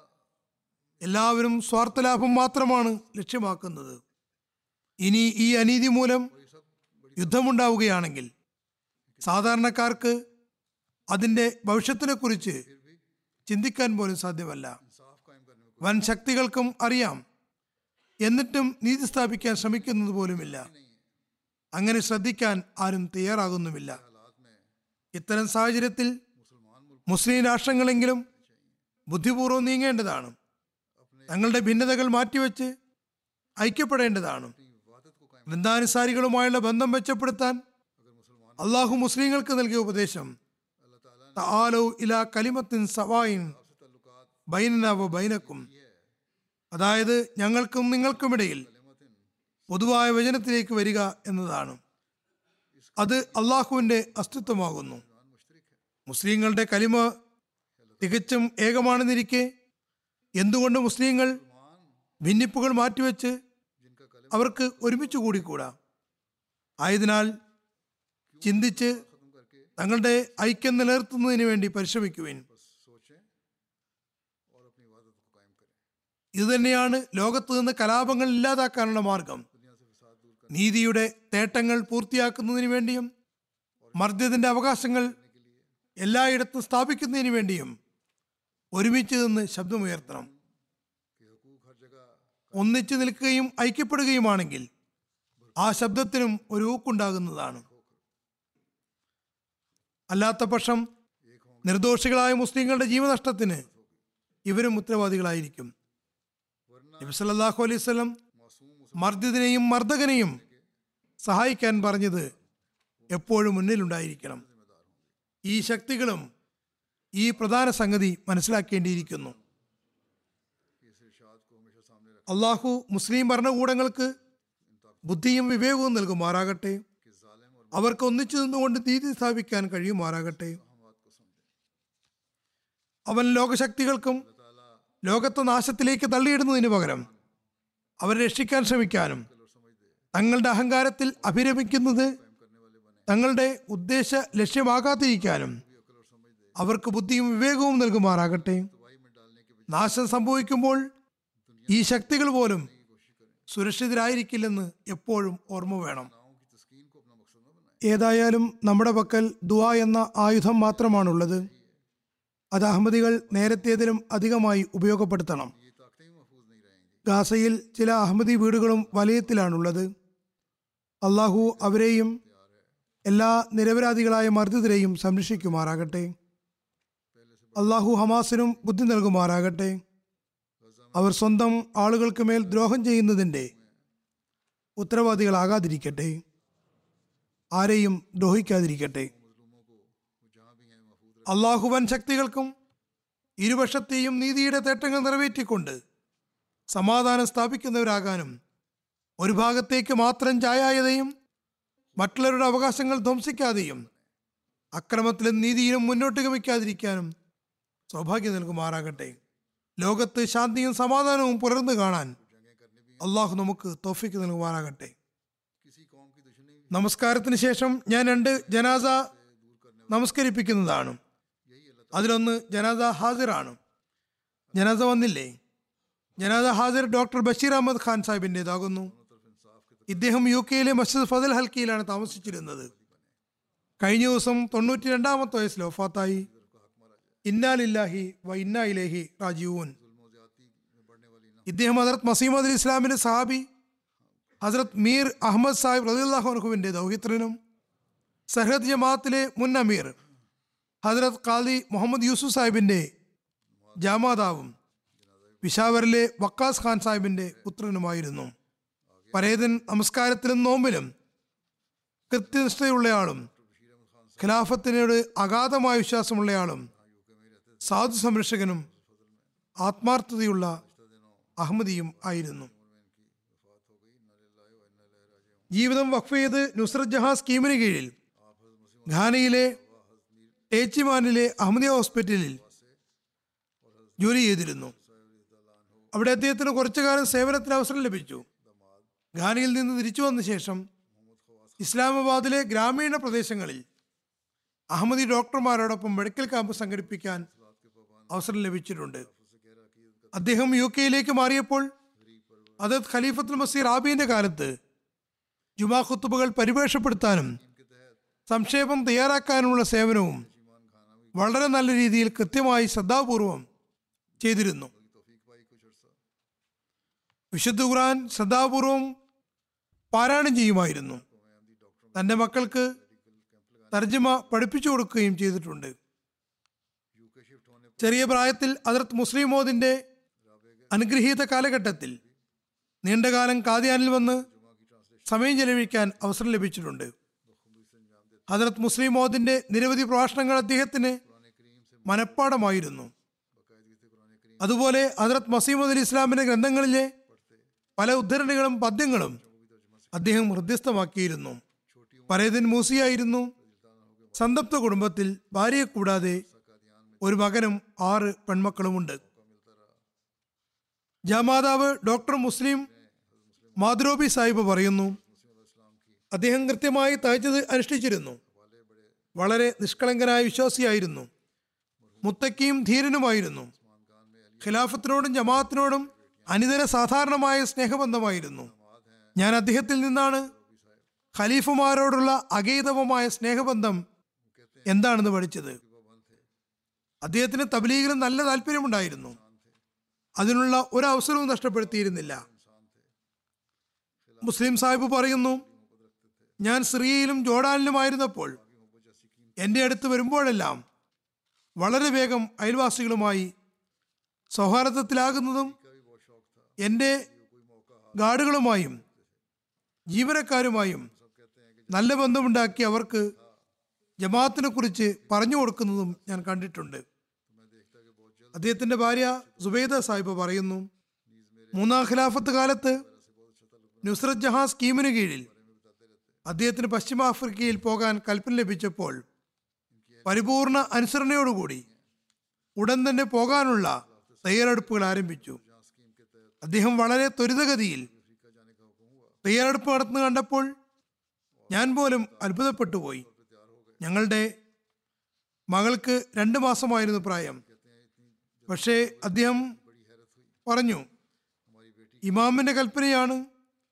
എല്ലാവരും സ്വാർത്ഥലാഭം മാത്രമാണ് ലക്ഷ്യമാക്കുന്നത്. ഇനി ഈ അനീതി മൂലം യുദ്ധമുണ്ടാവുകയാണെങ്കിൽ സാധാരണക്കാർക്ക് അതിന്റെ ഭവിഷ്യത്തിനെ കുറിച്ച് ചിന്തിക്കാൻ പോലും സാധ്യമല്ല. വൻ ശക്തികൾക്കും അറിയാം. എന്നിട്ടും നീതി സ്ഥാപിക്കാൻ ശ്രമിക്കുന്നത് പോലുമില്ല. അങ്ങനെ ശ്രദ്ധിക്കാൻ ആരും തയ്യാറാകുന്നുമില്ല. ഇത്തരം സാഹചര്യത്തിൽ മുസ്ലിം രാഷ്ട്രങ്ങളെങ്കിലും ബുദ്ധിപൂർവം നീങ്ങേണ്ടതാണ്. തങ്ങളുടെ ഭിന്നതകൾ മാറ്റിവെച്ച് ഐക്യപ്പെടേണ്ടതാണ്. വൃന്ദാനുസാരികളുമായുള്ള ബന്ധം മെച്ചപ്പെടുത്താൻ അള്ളാഹു മുസ്ലിങ്ങൾക്ക് നൽകിയ ഉപദേശം കലിമത്തിൻ സവായിൻ ബൈനക്കും. അതായത് ഞങ്ങൾക്കും നിങ്ങൾക്കുമിടയിൽ പൊതുവായ വചനത്തിലേക്ക് വരിക എന്നതാണ്. അത് അള്ളാഹുവിന്റെ അസ്തിത്വമാകുന്നു. മുസ്ലിങ്ങളുടെ കലിമ തികച്ചും ഏകമാണെന്നിരിക്കെ എന്തുകൊണ്ട് മുസ്ലിങ്ങൾ ഭിന്നിപ്പുകൾ മാറ്റിവെച്ച് അവർക്ക് ഒരുമിച്ച് കൂടിക്കൂടാ? ആയതിനാൽ ചിന്തിച്ച് തങ്ങളുടെ ഐക്യം നിലനിർത്തുന്നതിന് വേണ്ടി പരിശ്രമിക്കുവാൻ. ഇതുതന്നെയാണ് ലോകത്തു നിന്ന് കലാപങ്ങൾ ഇല്ലാതാക്കാനുള്ള മാർഗം. നീതിയുടെ തേട്ടങ്ങൾ പൂർത്തിയാക്കുന്നതിന് വേണ്ടിയും മർദ്ദത്തിന്റെ അവകാശങ്ങൾ എല്ലായിടത്തും സ്ഥാപിക്കുന്നതിന് വേണ്ടിയും ഒരുമിച്ച് നിന്ന് ശബ്ദമുയർത്തണം. ഒന്നിച്ചു നിൽക്കുകയും ഐക്യപ്പെടുകയുമാണെങ്കിൽ ആ ശബ്ദത്തിനും ഒരു ഊക്കുണ്ടാകുന്നതാണ്. അല്ലാത്ത പക്ഷം നിർദോഷികളായ മുസ്ലിങ്ങളുടെ ജീവനഷ്ടത്തിന് ഇവരും ഉത്തരവാദികളായിരിക്കും. നബിസല്ലാഹു അലൈഹി സ്വലം മർദ്ദിതനെയും മർദ്ദകനെയും സഹായിക്കാൻ പറഞ്ഞത് എപ്പോഴും മുന്നിലുണ്ടായിരിക്കണം. ഈ ശക്തികളും ഈ പ്രധാന സംഗതി മനസ്സിലാക്കേണ്ടിയിരിക്കുന്നു. അള്ളാഹു മുസ്ലിം ഭരണകൂടങ്ങൾക്ക് ബുദ്ധിയും വിവേകവും നൽകുമാറാകട്ടെ. അവർക്ക് ഒന്നിച്ചു നിന്നുകൊണ്ട് നീതി സ്ഥാപിക്കാൻ കഴിയുമാറാകട്ടെ. അവൻ ലോകശക്തികൾക്കും ലോകത്തെ നാശത്തിലേക്ക് തള്ളിയിടുന്നതിന് പകരം അവരെ രക്ഷിക്കാൻ ശ്രമിക്കാനും തങ്ങളുടെ അഹങ്കാരത്തിൽ അഭിരമിക്കുന്നത് തങ്ങളുടെ ഉദ്ദേശ ലക്ഷ്യമാകാതിരിക്കാനും അവർക്ക് ബുദ്ധിയും വിവേകവും നൽകുമാറാകട്ടെ. നാശം സംഭവിക്കുമ്പോൾ ഈ ശക്തികൾ പോലും സുരക്ഷിതരായിരിക്കില്ലെന്ന് എപ്പോഴും ഓർമ്മ വേണം. ഏതായാലും നമ്മുടെ പക്കൽ ദുആ എന്ന ആയുധം മാത്രമാണുള്ളത്. അത് അഹമ്മദികൾ നേരത്തേതിലും അധികമായി ഉപയോഗപ്പെടുത്തണം. ഗാസയിൽ ചില അഹമ്മദി വീടുകളും വലയത്തിലാണുള്ളത്. അള്ളാഹു അവരെയും എല്ലാ നിരപരാധികളായ മർദ്ദിതരെയും സംരക്ഷിക്കുമാറാകട്ടെ. അള്ളാഹു ഹമാസിനും ബുദ്ധി നൽകുമാറാകട്ടെ. അവർ സ്വന്തം ആളുകൾക്ക് മേൽ ദ്രോഹം ചെയ്യുന്നതിന്റെ ഉത്തരവാദികളാകാതിരിക്കട്ടെ. ആരെയും ദ്രോഹിക്കാതിരിക്കട്ടെ. അള്ളാഹു വൻ ശക്തികൾക്കും ഇരുപക്ഷത്തെയും നീതിയുടെ തേട്ടങ്ങൾ നിറവേറ്റിക്കൊണ്ട് സമാധാനം സ്ഥാപിക്കുന്നവരാകാനും ഒരു ഭാഗത്തേക്ക് മാത്രം ചായായതയും മറ്റുള്ളവരുടെ അവകാശങ്ങൾ ധ്വംസിക്കാതെയും അക്രമത്തിലും നീതിയിലും മുന്നോട്ട് ഗമിക്കാതിരിക്കാനും സൗഭാഗ്യം നൽകുമാറാകട്ടെ. ലോകത്ത് ശാന്തിയും സമാധാനവും പുലർന്നു കാണാൻ അള്ളാഹു നമുക്ക് തോഫിക്ക് നൽകുമാറാകട്ടെ. നമസ്കാരത്തിന് ശേഷം ഞാൻ രണ്ട് ജനാസ നമസ്കരിപ്പിക്കുന്നതാണ്. അതിലൊന്ന് ജനാസ ഹാസിറാണ് ജനാസ വന്നില്ലേ? ജനാസ ഹാസിർ ഡോക്ടർ ബഷീർ അഹമ്മദ് ഖാൻ സാഹിബിന്റെതാകുന്നു. ഇദ്ദേഹം യു കെയിലെ മസ്ജിദ് ഫസൽ ഹൽക്കിയിലാണ് താമസിച്ചിരുന്നത്. കഴിഞ്ഞ ദിവസം തൊണ്ണൂറ്റി രണ്ടാമത്തെ വയസ്സിൽ ഒഫാത്തായി ഇന്നാലില്ലാഹി വ ഇന്നാ ഇലേഹി റാജീവൂൻ ഇദ്ദേഹം ഹസരത് മസീമദ് അലി സഹാബി ഹസരത് മീർ അഹമ്മദ് സാഹിബ് റലിള്ളാഹുനുഹുവിന്റെ ദൗഹിത്രനും സഹദ് ജമാഅത്തിലെ മുൻ അമീർ ഹസരത് ഖാദി മുഹമ്മദ് യൂസുഫ് സാഹിബിന്റെ ജാമാതാവും പിഷാവറിലെ വക്കാസ് ഖാൻ സാഹിബിന്റെ പുത്രനുമായിരുന്നു. പരേതൻ നമസ്കാരത്തിലും നോമ്പിലും കൃത്യനിഷ്ഠയുള്ളയാളും ഖിലാഫത്തിനോട് അഗാധമായ വിശ്വാസമുള്ളയാളും സാധു സംരക്ഷകനും ആത്മാർത്ഥതയുള്ള അഹമ്മദിയും ആയിരുന്നു. ജീവിതം വഖഫ് ചെയ്ത് നുസ്രത് ജഹാൻ സ്കീമിന് കീഴിൽ ഘാനയിലെ ഏച്ചിമാനിലെ അഹമ്മദിയ ഹോസ്പിറ്റലിൽ ജോലി ചെയ്തിരുന്നു. അവിടെ അദ്ദേഹത്തിന് കുറച്ചു കാലം സേവനത്തിന് അവസരം ലഭിച്ചു. ഘാനയിൽ നിന്ന് തിരിച്ചു വന്ന ശേഷം ഇസ്ലാമാബാദിലെ ഗ്രാമീണ പ്രദേശങ്ങളിൽ അഹമ്മദി ഡോക്ടർമാരോടൊപ്പം മെഡിക്കൽ ക്യാമ്പ് സംഘടിപ്പിക്കാൻ അവസരം ലഭിച്ചിട്ടുണ്ട്. അദ്ദേഹം യു കെയിലേക്ക് മാറിയപ്പോൾ അതത് ഖലീഫത്തുൽ മസീർ ആബിന്റെ കാലത്ത് ജുമാ ഖുത്തുബകൾ പരിവേഷപ്പെടുത്താനും സംക്ഷേപം തയ്യാറാക്കാനുമുള്ള സേവനവും വളരെ നല്ല രീതിയിൽ കൃത്യമായി ശ്രദ്ധാപൂർവം ചെയ്തിരുന്നു. വിശുദ്ധ ഖുർആൻ ശ്രദ്ധാപൂർവം പാരായണം ചെയ്യുമായിരുന്നു. തന്റെ മക്കൾക്ക് തർജമ പഠിപ്പിച്ചു കൊടുക്കുകയും ചെയ്തിട്ടുണ്ട്. ചെറിയ പ്രായത്തിൽ അതിർത്ത് മുസ്ലിം മോദിന്റെ അനുഗ്രഹീത കാലഘട്ടത്തിൽ നീണ്ടകാലം കാതിയാനിൽ വന്ന് സമയം ചെലവഴിക്കാൻ അവസരം ലഭിച്ചിട്ടുണ്ട്. ഹജറത്ത് മുസ്ലിം മോദിന്റെ നിരവധി പ്രഭാഷണങ്ങൾ അദ്ദേഹത്തിന് മനഃപ്പാടമായിരുന്നു അതുപോലെ ഹജറത്ത് മസീമദ് അലി ഇസ്ലാമിന്റെ ഗ്രന്ഥങ്ങളിലെ പല ഉദ്ധരണികളും പദ്യങ്ങളും അദ്ദേഹം ഹൃദ്യസ്ഥമാക്കിയിരുന്നു. പരേതൻ മൂസിയായിരുന്നു. സന്തപ്ത കുടുംബത്തിൽ ഭാര്യയെ കൂടാതെ ഒരു മകനും ആറ് പെൺമക്കളുമുണ്ട്. ജാമാതാവ് ഡോക്ടർ മുസ്ലിം മാദ്രോബി സാഹിബ് പറയുന്നു അദ്ദേഹം കൃത്യമായി തയ്ച്ചത് അനുഷ്ഠിച്ചിരുന്നു. വളരെ നിഷ്കളങ്കനായ വിശ്വാസിയായിരുന്നു. മുത്തക്കിയും ധീരനുമായിരുന്നു. ഖിലാഫത്തിനോടും ജമാഅത്തിനോടും അനിതര സാധാരണമായ സ്നേഹബന്ധമായിരുന്നു. ഞാൻ അദ്ദേഹത്തിൽ നിന്നാണ് ഖലീഫുമാരോടുള്ള അഗൈതവമായ സ്നേഹബന്ധം എന്താണെന്ന് പഠിച്ചത്. അദ്ദേഹത്തിന് തബ്ലീഗിൽ നല്ല താല്പര്യമുണ്ടായിരുന്നു. അതിനുള്ള ഒരു അവസരവും നഷ്ടപ്പെടുത്തിയിരുന്നില്ല. മുസ്ലിം സാഹിബ് പറയുന്നു ഞാൻ സിറിയയിലും ജോർഡാനിലുമായിരുന്നപ്പോൾ എന്റെ അടുത്ത് വരുമ്പോഴെല്ലാം വളരെ വേഗം അയൽവാസികളുമായി സൗഹാർദ്ദത്തിലാകുന്നതും എന്റെ ഗാർഡുകളുമായും ജീവനക്കാരുമായും നല്ല ബന്ധമുണ്ടാക്കി അവർക്ക് ജമാഅത്തിനെ കുറിച്ച് പറഞ്ഞു കൊടുക്കുന്നതും ഞാൻ കണ്ടിട്ടുണ്ട്. അദ്ദേഹത്തിന്റെ ഭാര്യ സുബൈദ സാഹിബ് പറയുന്നു മൂന്നാം ഖിലാഫത്ത് കാലത്ത് നുസ്രത് ജഹാൻ സ്കീമിന് കീഴിൽ അദ്ദേഹത്തിന് പശ്ചിമ ആഫ്രിക്കയിൽ പോകാൻ കൽപ്പന ലഭിച്ചപ്പോൾ പരിപൂർണ അനുസരണയോടുകൂടി ഉടൻ തന്നെ പോകാനുള്ള തയ്യാറെടുപ്പുകൾ ആരംഭിച്ചു. അദ്ദേഹം വളരെ ത്വരിതഗതിയിൽ തയ്യാറെടുപ്പ് നടത്തുന്ന കണ്ടപ്പോൾ ഞാൻ പോലും അത്ഭുതപ്പെട്ടുപോയി. ഞങ്ങളുടെ മകൾക്ക് രണ്ട് മാസമായിരുന്നു പ്രായം. പക്ഷേ അദ്ദേഹം പറഞ്ഞു ഇമാമിന്റെ കൽപ്പനയാണ്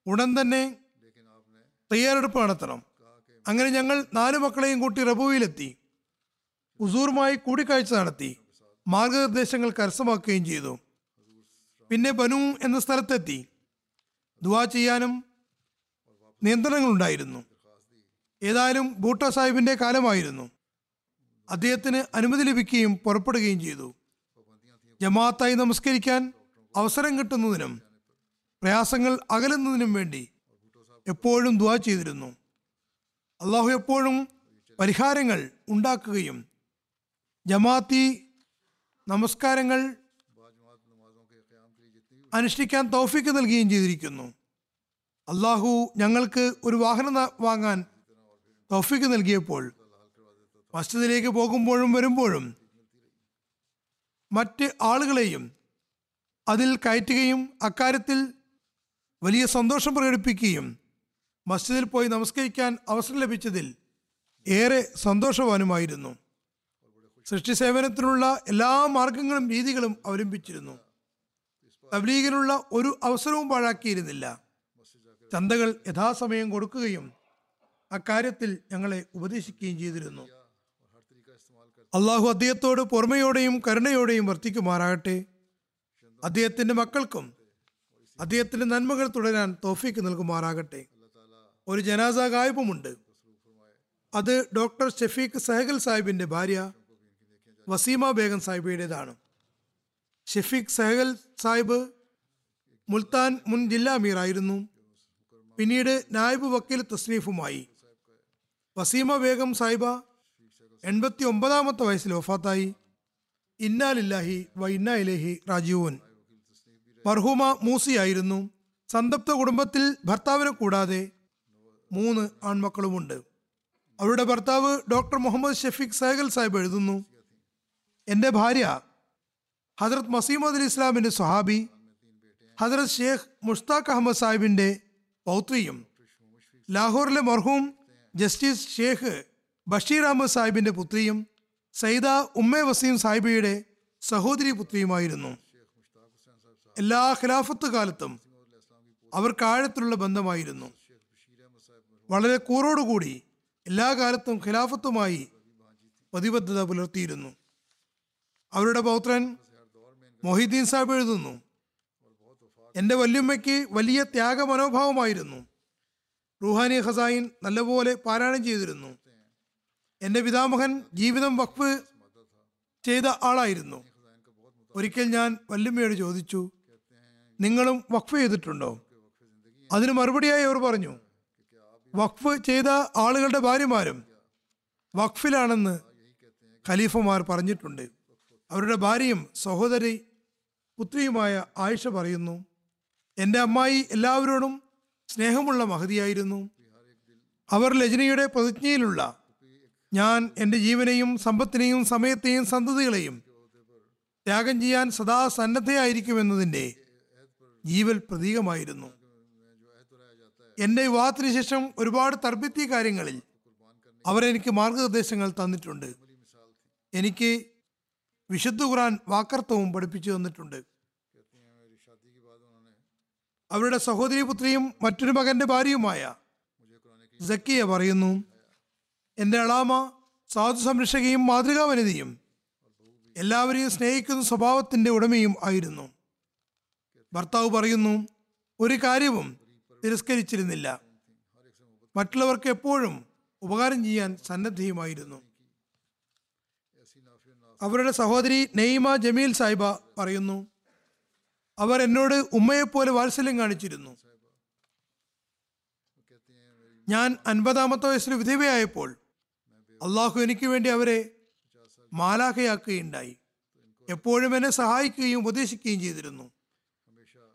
ഉടൻ തന്നെ തയ്യാറെടുപ്പ് നടത്തണം അങ്ങനെ ഞങ്ങൾ നാല് മക്കളെയും കൂട്ടി റബുവിലെത്തി ഉസൂറുമായി കൂടിക്കാഴ്ച നടത്തി മാർഗനിർദ്ദേശങ്ങൾ കരസ്ഥമാക്കുകയും ചെയ്തു. പിന്നെ ബനു എന്ന സ്ഥലത്തെത്തി ദുവാ ചെയ്യാനും നിയന്ത്രണങ്ങളുണ്ടായിരുന്നു. ഏതായാലും ബൂട്ട സാഹിബിന്റെ കാലമായിരുന്നു. അദ്ദേഹത്തിന് അനുമതി ലഭിക്കുകയും പുറപ്പെടുകയും ചെയ്തു. ജമാഅത്തായി നമസ്കരിക്കാൻ അവസരം കിട്ടുന്നതിനും പ്രയാസങ്ങൾ അകലുന്നതിനും വേണ്ടി എപ്പോഴും ദ ചെയ്തിരുന്നു. അള്ളാഹു എപ്പോഴും പരിഹാരങ്ങൾ ഉണ്ടാക്കുകയും ജമാഅത്തി നമസ്കാരങ്ങൾ അനുഷ്ഠിക്കാൻ തൗഫീക്ക് നൽകുകയും ചെയ്തിരിക്കുന്നു. അള്ളാഹു ഞങ്ങൾക്ക് ഒരു വാഹനം വാങ്ങാൻ തൗഫീക്ക് നൽകിയപ്പോൾ മസ്ജിദിലേക്ക് പോകുമ്പോഴും വരുമ്പോഴും മറ്റ് ആളുകളെയും അതിൽ കയറ്റുകയും അക്കാര്യത്തിൽ വലിയ സന്തോഷം പ്രകടിപ്പിക്കുകയും മസ്ജിദിൽ പോയി നമസ്കരിക്കാൻ അവസരം ലഭിച്ചതിൽ ഏറെ സന്തോഷവാനുമായിരുന്നു. സൃഷ്ടി സേവനത്തിനുള്ള എല്ലാ മാർഗങ്ങളും രീതികളും അവലംബിച്ചിരുന്നു. തബ്ലീഗിനുള്ള ഒരു അവസരവും പാഴാക്കിയിരുന്നില്ല. ചന്തകൾ യഥാസമയം കൊടുക്കുകയും അക്കാര്യത്തിൽ ഞങ്ങളെ ഉപദേശിക്കുകയും ചെയ്തിരുന്നു. അള്ളാഹു അദ്ദേഹത്തോട് പൊറമയോടെയും കരുണയോടെയും വർത്തിക്കുമാറാകട്ടെ. അദ്ദേഹത്തിന്റെ മക്കൾക്കും അദ്ദേഹത്തിന്റെ നന്മകൾ തുടരാൻ തോഫീക്ക് നൽകുമാറാകട്ടെ. ഒരു ജനാസ ഗായബുമുണ്ട് അത് ഡോക്ടർ ഷെഫീഖ് സഹഗൽ സാഹിബിന്റെ ഭാര്യ വസീമ ബേഗം സാഹിബയുടേതാണ്. ഷെഫീഖ് സഹഗൽ സാഹിബ് മുൽത്താൻ മുൻ ജില്ലാ അമീറായിരുന്നു പിന്നീട് നായബ് വക്കീൽ തസ്നീഫുമായി. വസീമ ബേഗം സാഹിബ എൺപത്തി ഒമ്പതാമത്തെ വയസ്സിൽ വഫാത്തായി. ഇന്നാലില്ലാഹി വ ഇന്നാ ഇലേഹി രാജീവൻ മർഹൂമ മൂസിയായിരുന്നു സന്തപ്ത കുടുംബത്തിൽ ഭർത്താവിനെ കൂടാതെ മൂന്ന് ആൺമക്കളുമുണ്ട്. അവരുടെ ഭർത്താവ് ഡോക്ടർ മുഹമ്മദ് ഷെഫീഖ് സൈഗൽ സാഹിബ് എഴുതുന്നു. എന്റെ ഭാര്യ ഹജറത് മസീമദ് അലി ഇസ്ലാമിന്റെ സ്വഹാബി ഹജറത് ഷേഖ് മുഷ്താഖ് അഹമ്മദ് സാഹിബിന്റെ പൗത്രിയും ലാഹോറിലെ മർഹൂം ജസ്റ്റിസ് ഷേഖ് ബഷീർ അഹമ്മദ് സാഹിബിന്റെ പുത്രിയും സൈദ ഉമ്മ വസീം സാഹിബിയുടെ സഹോദരി പുത്രിയുമായിരുന്നു. എല്ലാ ഖിലാഫത്ത് കാലത്തും അവർക്ക് ആഴത്തിലുള്ള ബന്ധമായിരുന്നു. വളരെ കൂറോടുകൂടി എല്ലാ കാലത്തും ഖിലാഫത്തുമായി പ്രതിബദ്ധത പുലർത്തിയിരുന്നു. അവരുടെ പൗത്രൻ മൊഹിദ്ദീൻ സാഹിബ് എഴുതുന്നു എന്റെ വല്യമ്മയ്ക്ക് വലിയ ത്യാഗ മനോഭാവമായിരുന്നു. റുഹാനി ഖസായിൻ നല്ലപോലെ പാരായണം ചെയ്തിരുന്നു. എന്റെ പിതാമഹൻ ജീവിതം വഖഫ് ചെയ്ത ആളായിരുന്നു. ഒരിക്കൽ ഞാൻ വല്യമ്മയോട് ചോദിച്ചു നിങ്ങളും വഖഫ് ചെയ്തിട്ടുണ്ടോ? അതിന് മറുപടിയായി അവർ പറഞ്ഞു വഖഫ് ചെയ്ത ആളുകളുടെ ഭാര്യമാരും വഖഫിലാണെന്ന് ഖലീഫമാർ പറഞ്ഞിട്ടുണ്ട്. അവരുടെ ഭാര്യയും സഹോദരി പുത്രിയുമായ ആയിഷ പറയുന്നു എന്റെ അമ്മായി എല്ലാവരോടും സ്നേഹമുള്ള മഹതിയായിരുന്നു. അവർ ലജ്നയുടെ പ്രതിജ്ഞയിലുള്ള ഞാൻ എന്റെ ജീവനെയും സമ്പത്തിനെയും സമയത്തെയും സന്തതികളെയും ത്യാഗം ചെയ്യാൻ സദാ സന്നദ്ധയായിരിക്കുമെന്നതിന്റെ ജീവൽ പ്രതീകമായിരുന്നു. എന്റെ വിവാഹത്തിന് ശേഷം ഒരുപാട് തർബിത്തി കാര്യങ്ങളിൽ അവരെനിക്ക് മാർഗനിർദ്ദേശങ്ങൾ തന്നിട്ടുണ്ട്. എനിക്ക് വിശുദ്ധ ഖുറാൻ വാക്കർത്തവും പഠിപ്പിച്ചു തന്നിട്ടുണ്ട്. അവരുടെ സഹോദരി പുത്രിയും മറ്റൊരു മകന്റെ ഭാര്യയുമായ സക്കിയ പറയുന്നു എന്റെ അളാമ സാധു സംരക്ഷകയും മാതൃകാ വനിതയും എല്ലാവരെയും സ്നേഹിക്കുന്ന സ്വഭാവത്തിന്റെ ഉടമയും ആയിരുന്നു. ഭർത്താവ് പറയുന്നു ഒരു കാര്യവും തിരസ്കരിച്ചിരുന്നില്ല. മറ്റുള്ളവർക്ക് എപ്പോഴും ഉപകാരം ചെയ്യാൻ സന്നദ്ധയുമായിരുന്നു. അവരുടെ സഹോദരി നെയ്മ ജമീൽ സാഹിബ പറയുന്നു അവർ എന്നോട് ഉമ്മയെപ്പോലെ വാത്സല്യം കാണിച്ചിരുന്നു. ഞാൻ അൻപതാമത്തെ വയസ്സിൽ വിധവയായപ്പോൾ അള്ളാഹു എനിക്ക് വേണ്ടി അവരെ മാലാഖയാക്കുകയുണ്ടായി. എപ്പോഴും എന്നെ സഹായിക്കുകയും ഉപദേശിക്കുകയും ചെയ്തിരുന്നു.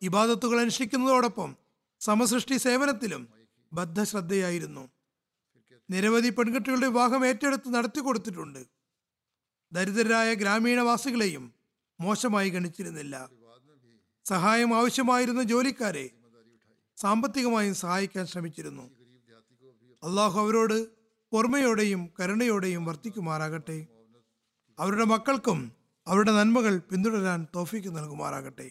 ഇബാദത്തുകൾ അനുഷ്ഠിക്കുന്നതോടൊപ്പം സമസൃഷ്ടി സേവനത്തിലും ബദ്ധശ്രദ്ധയായിരുന്നു. നിരവധി പെൺകുട്ടികളുടെ വിവാഹം ഏറ്റെടുത്ത് നടത്തി കൊടുത്തിട്ടുണ്ട്. ദരിദ്രരായ ഗ്രാമീണവാസികളെയും മോശമായി ഗണിച്ചിരുന്നില്ല. സഹായം ആവശ്യമായിരുന്ന ജോലിക്കാരെ സാമ്പത്തികമായും സഹായിക്കാൻ ശ്രമിച്ചിരുന്നു. അള്ളാഹു അവരോട് ഓർമ്മയോടെയും കരുണയോടെയും വർത്തിക്കുമാറാകട്ടെ. അവരുടെ മക്കൾക്കും അവരുടെ നന്മകൾ പിന്തുടരാൻ തോഫിക്ക് നൽകുമാറാകട്ടെ.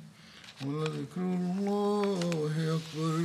ولذكر الله أكبر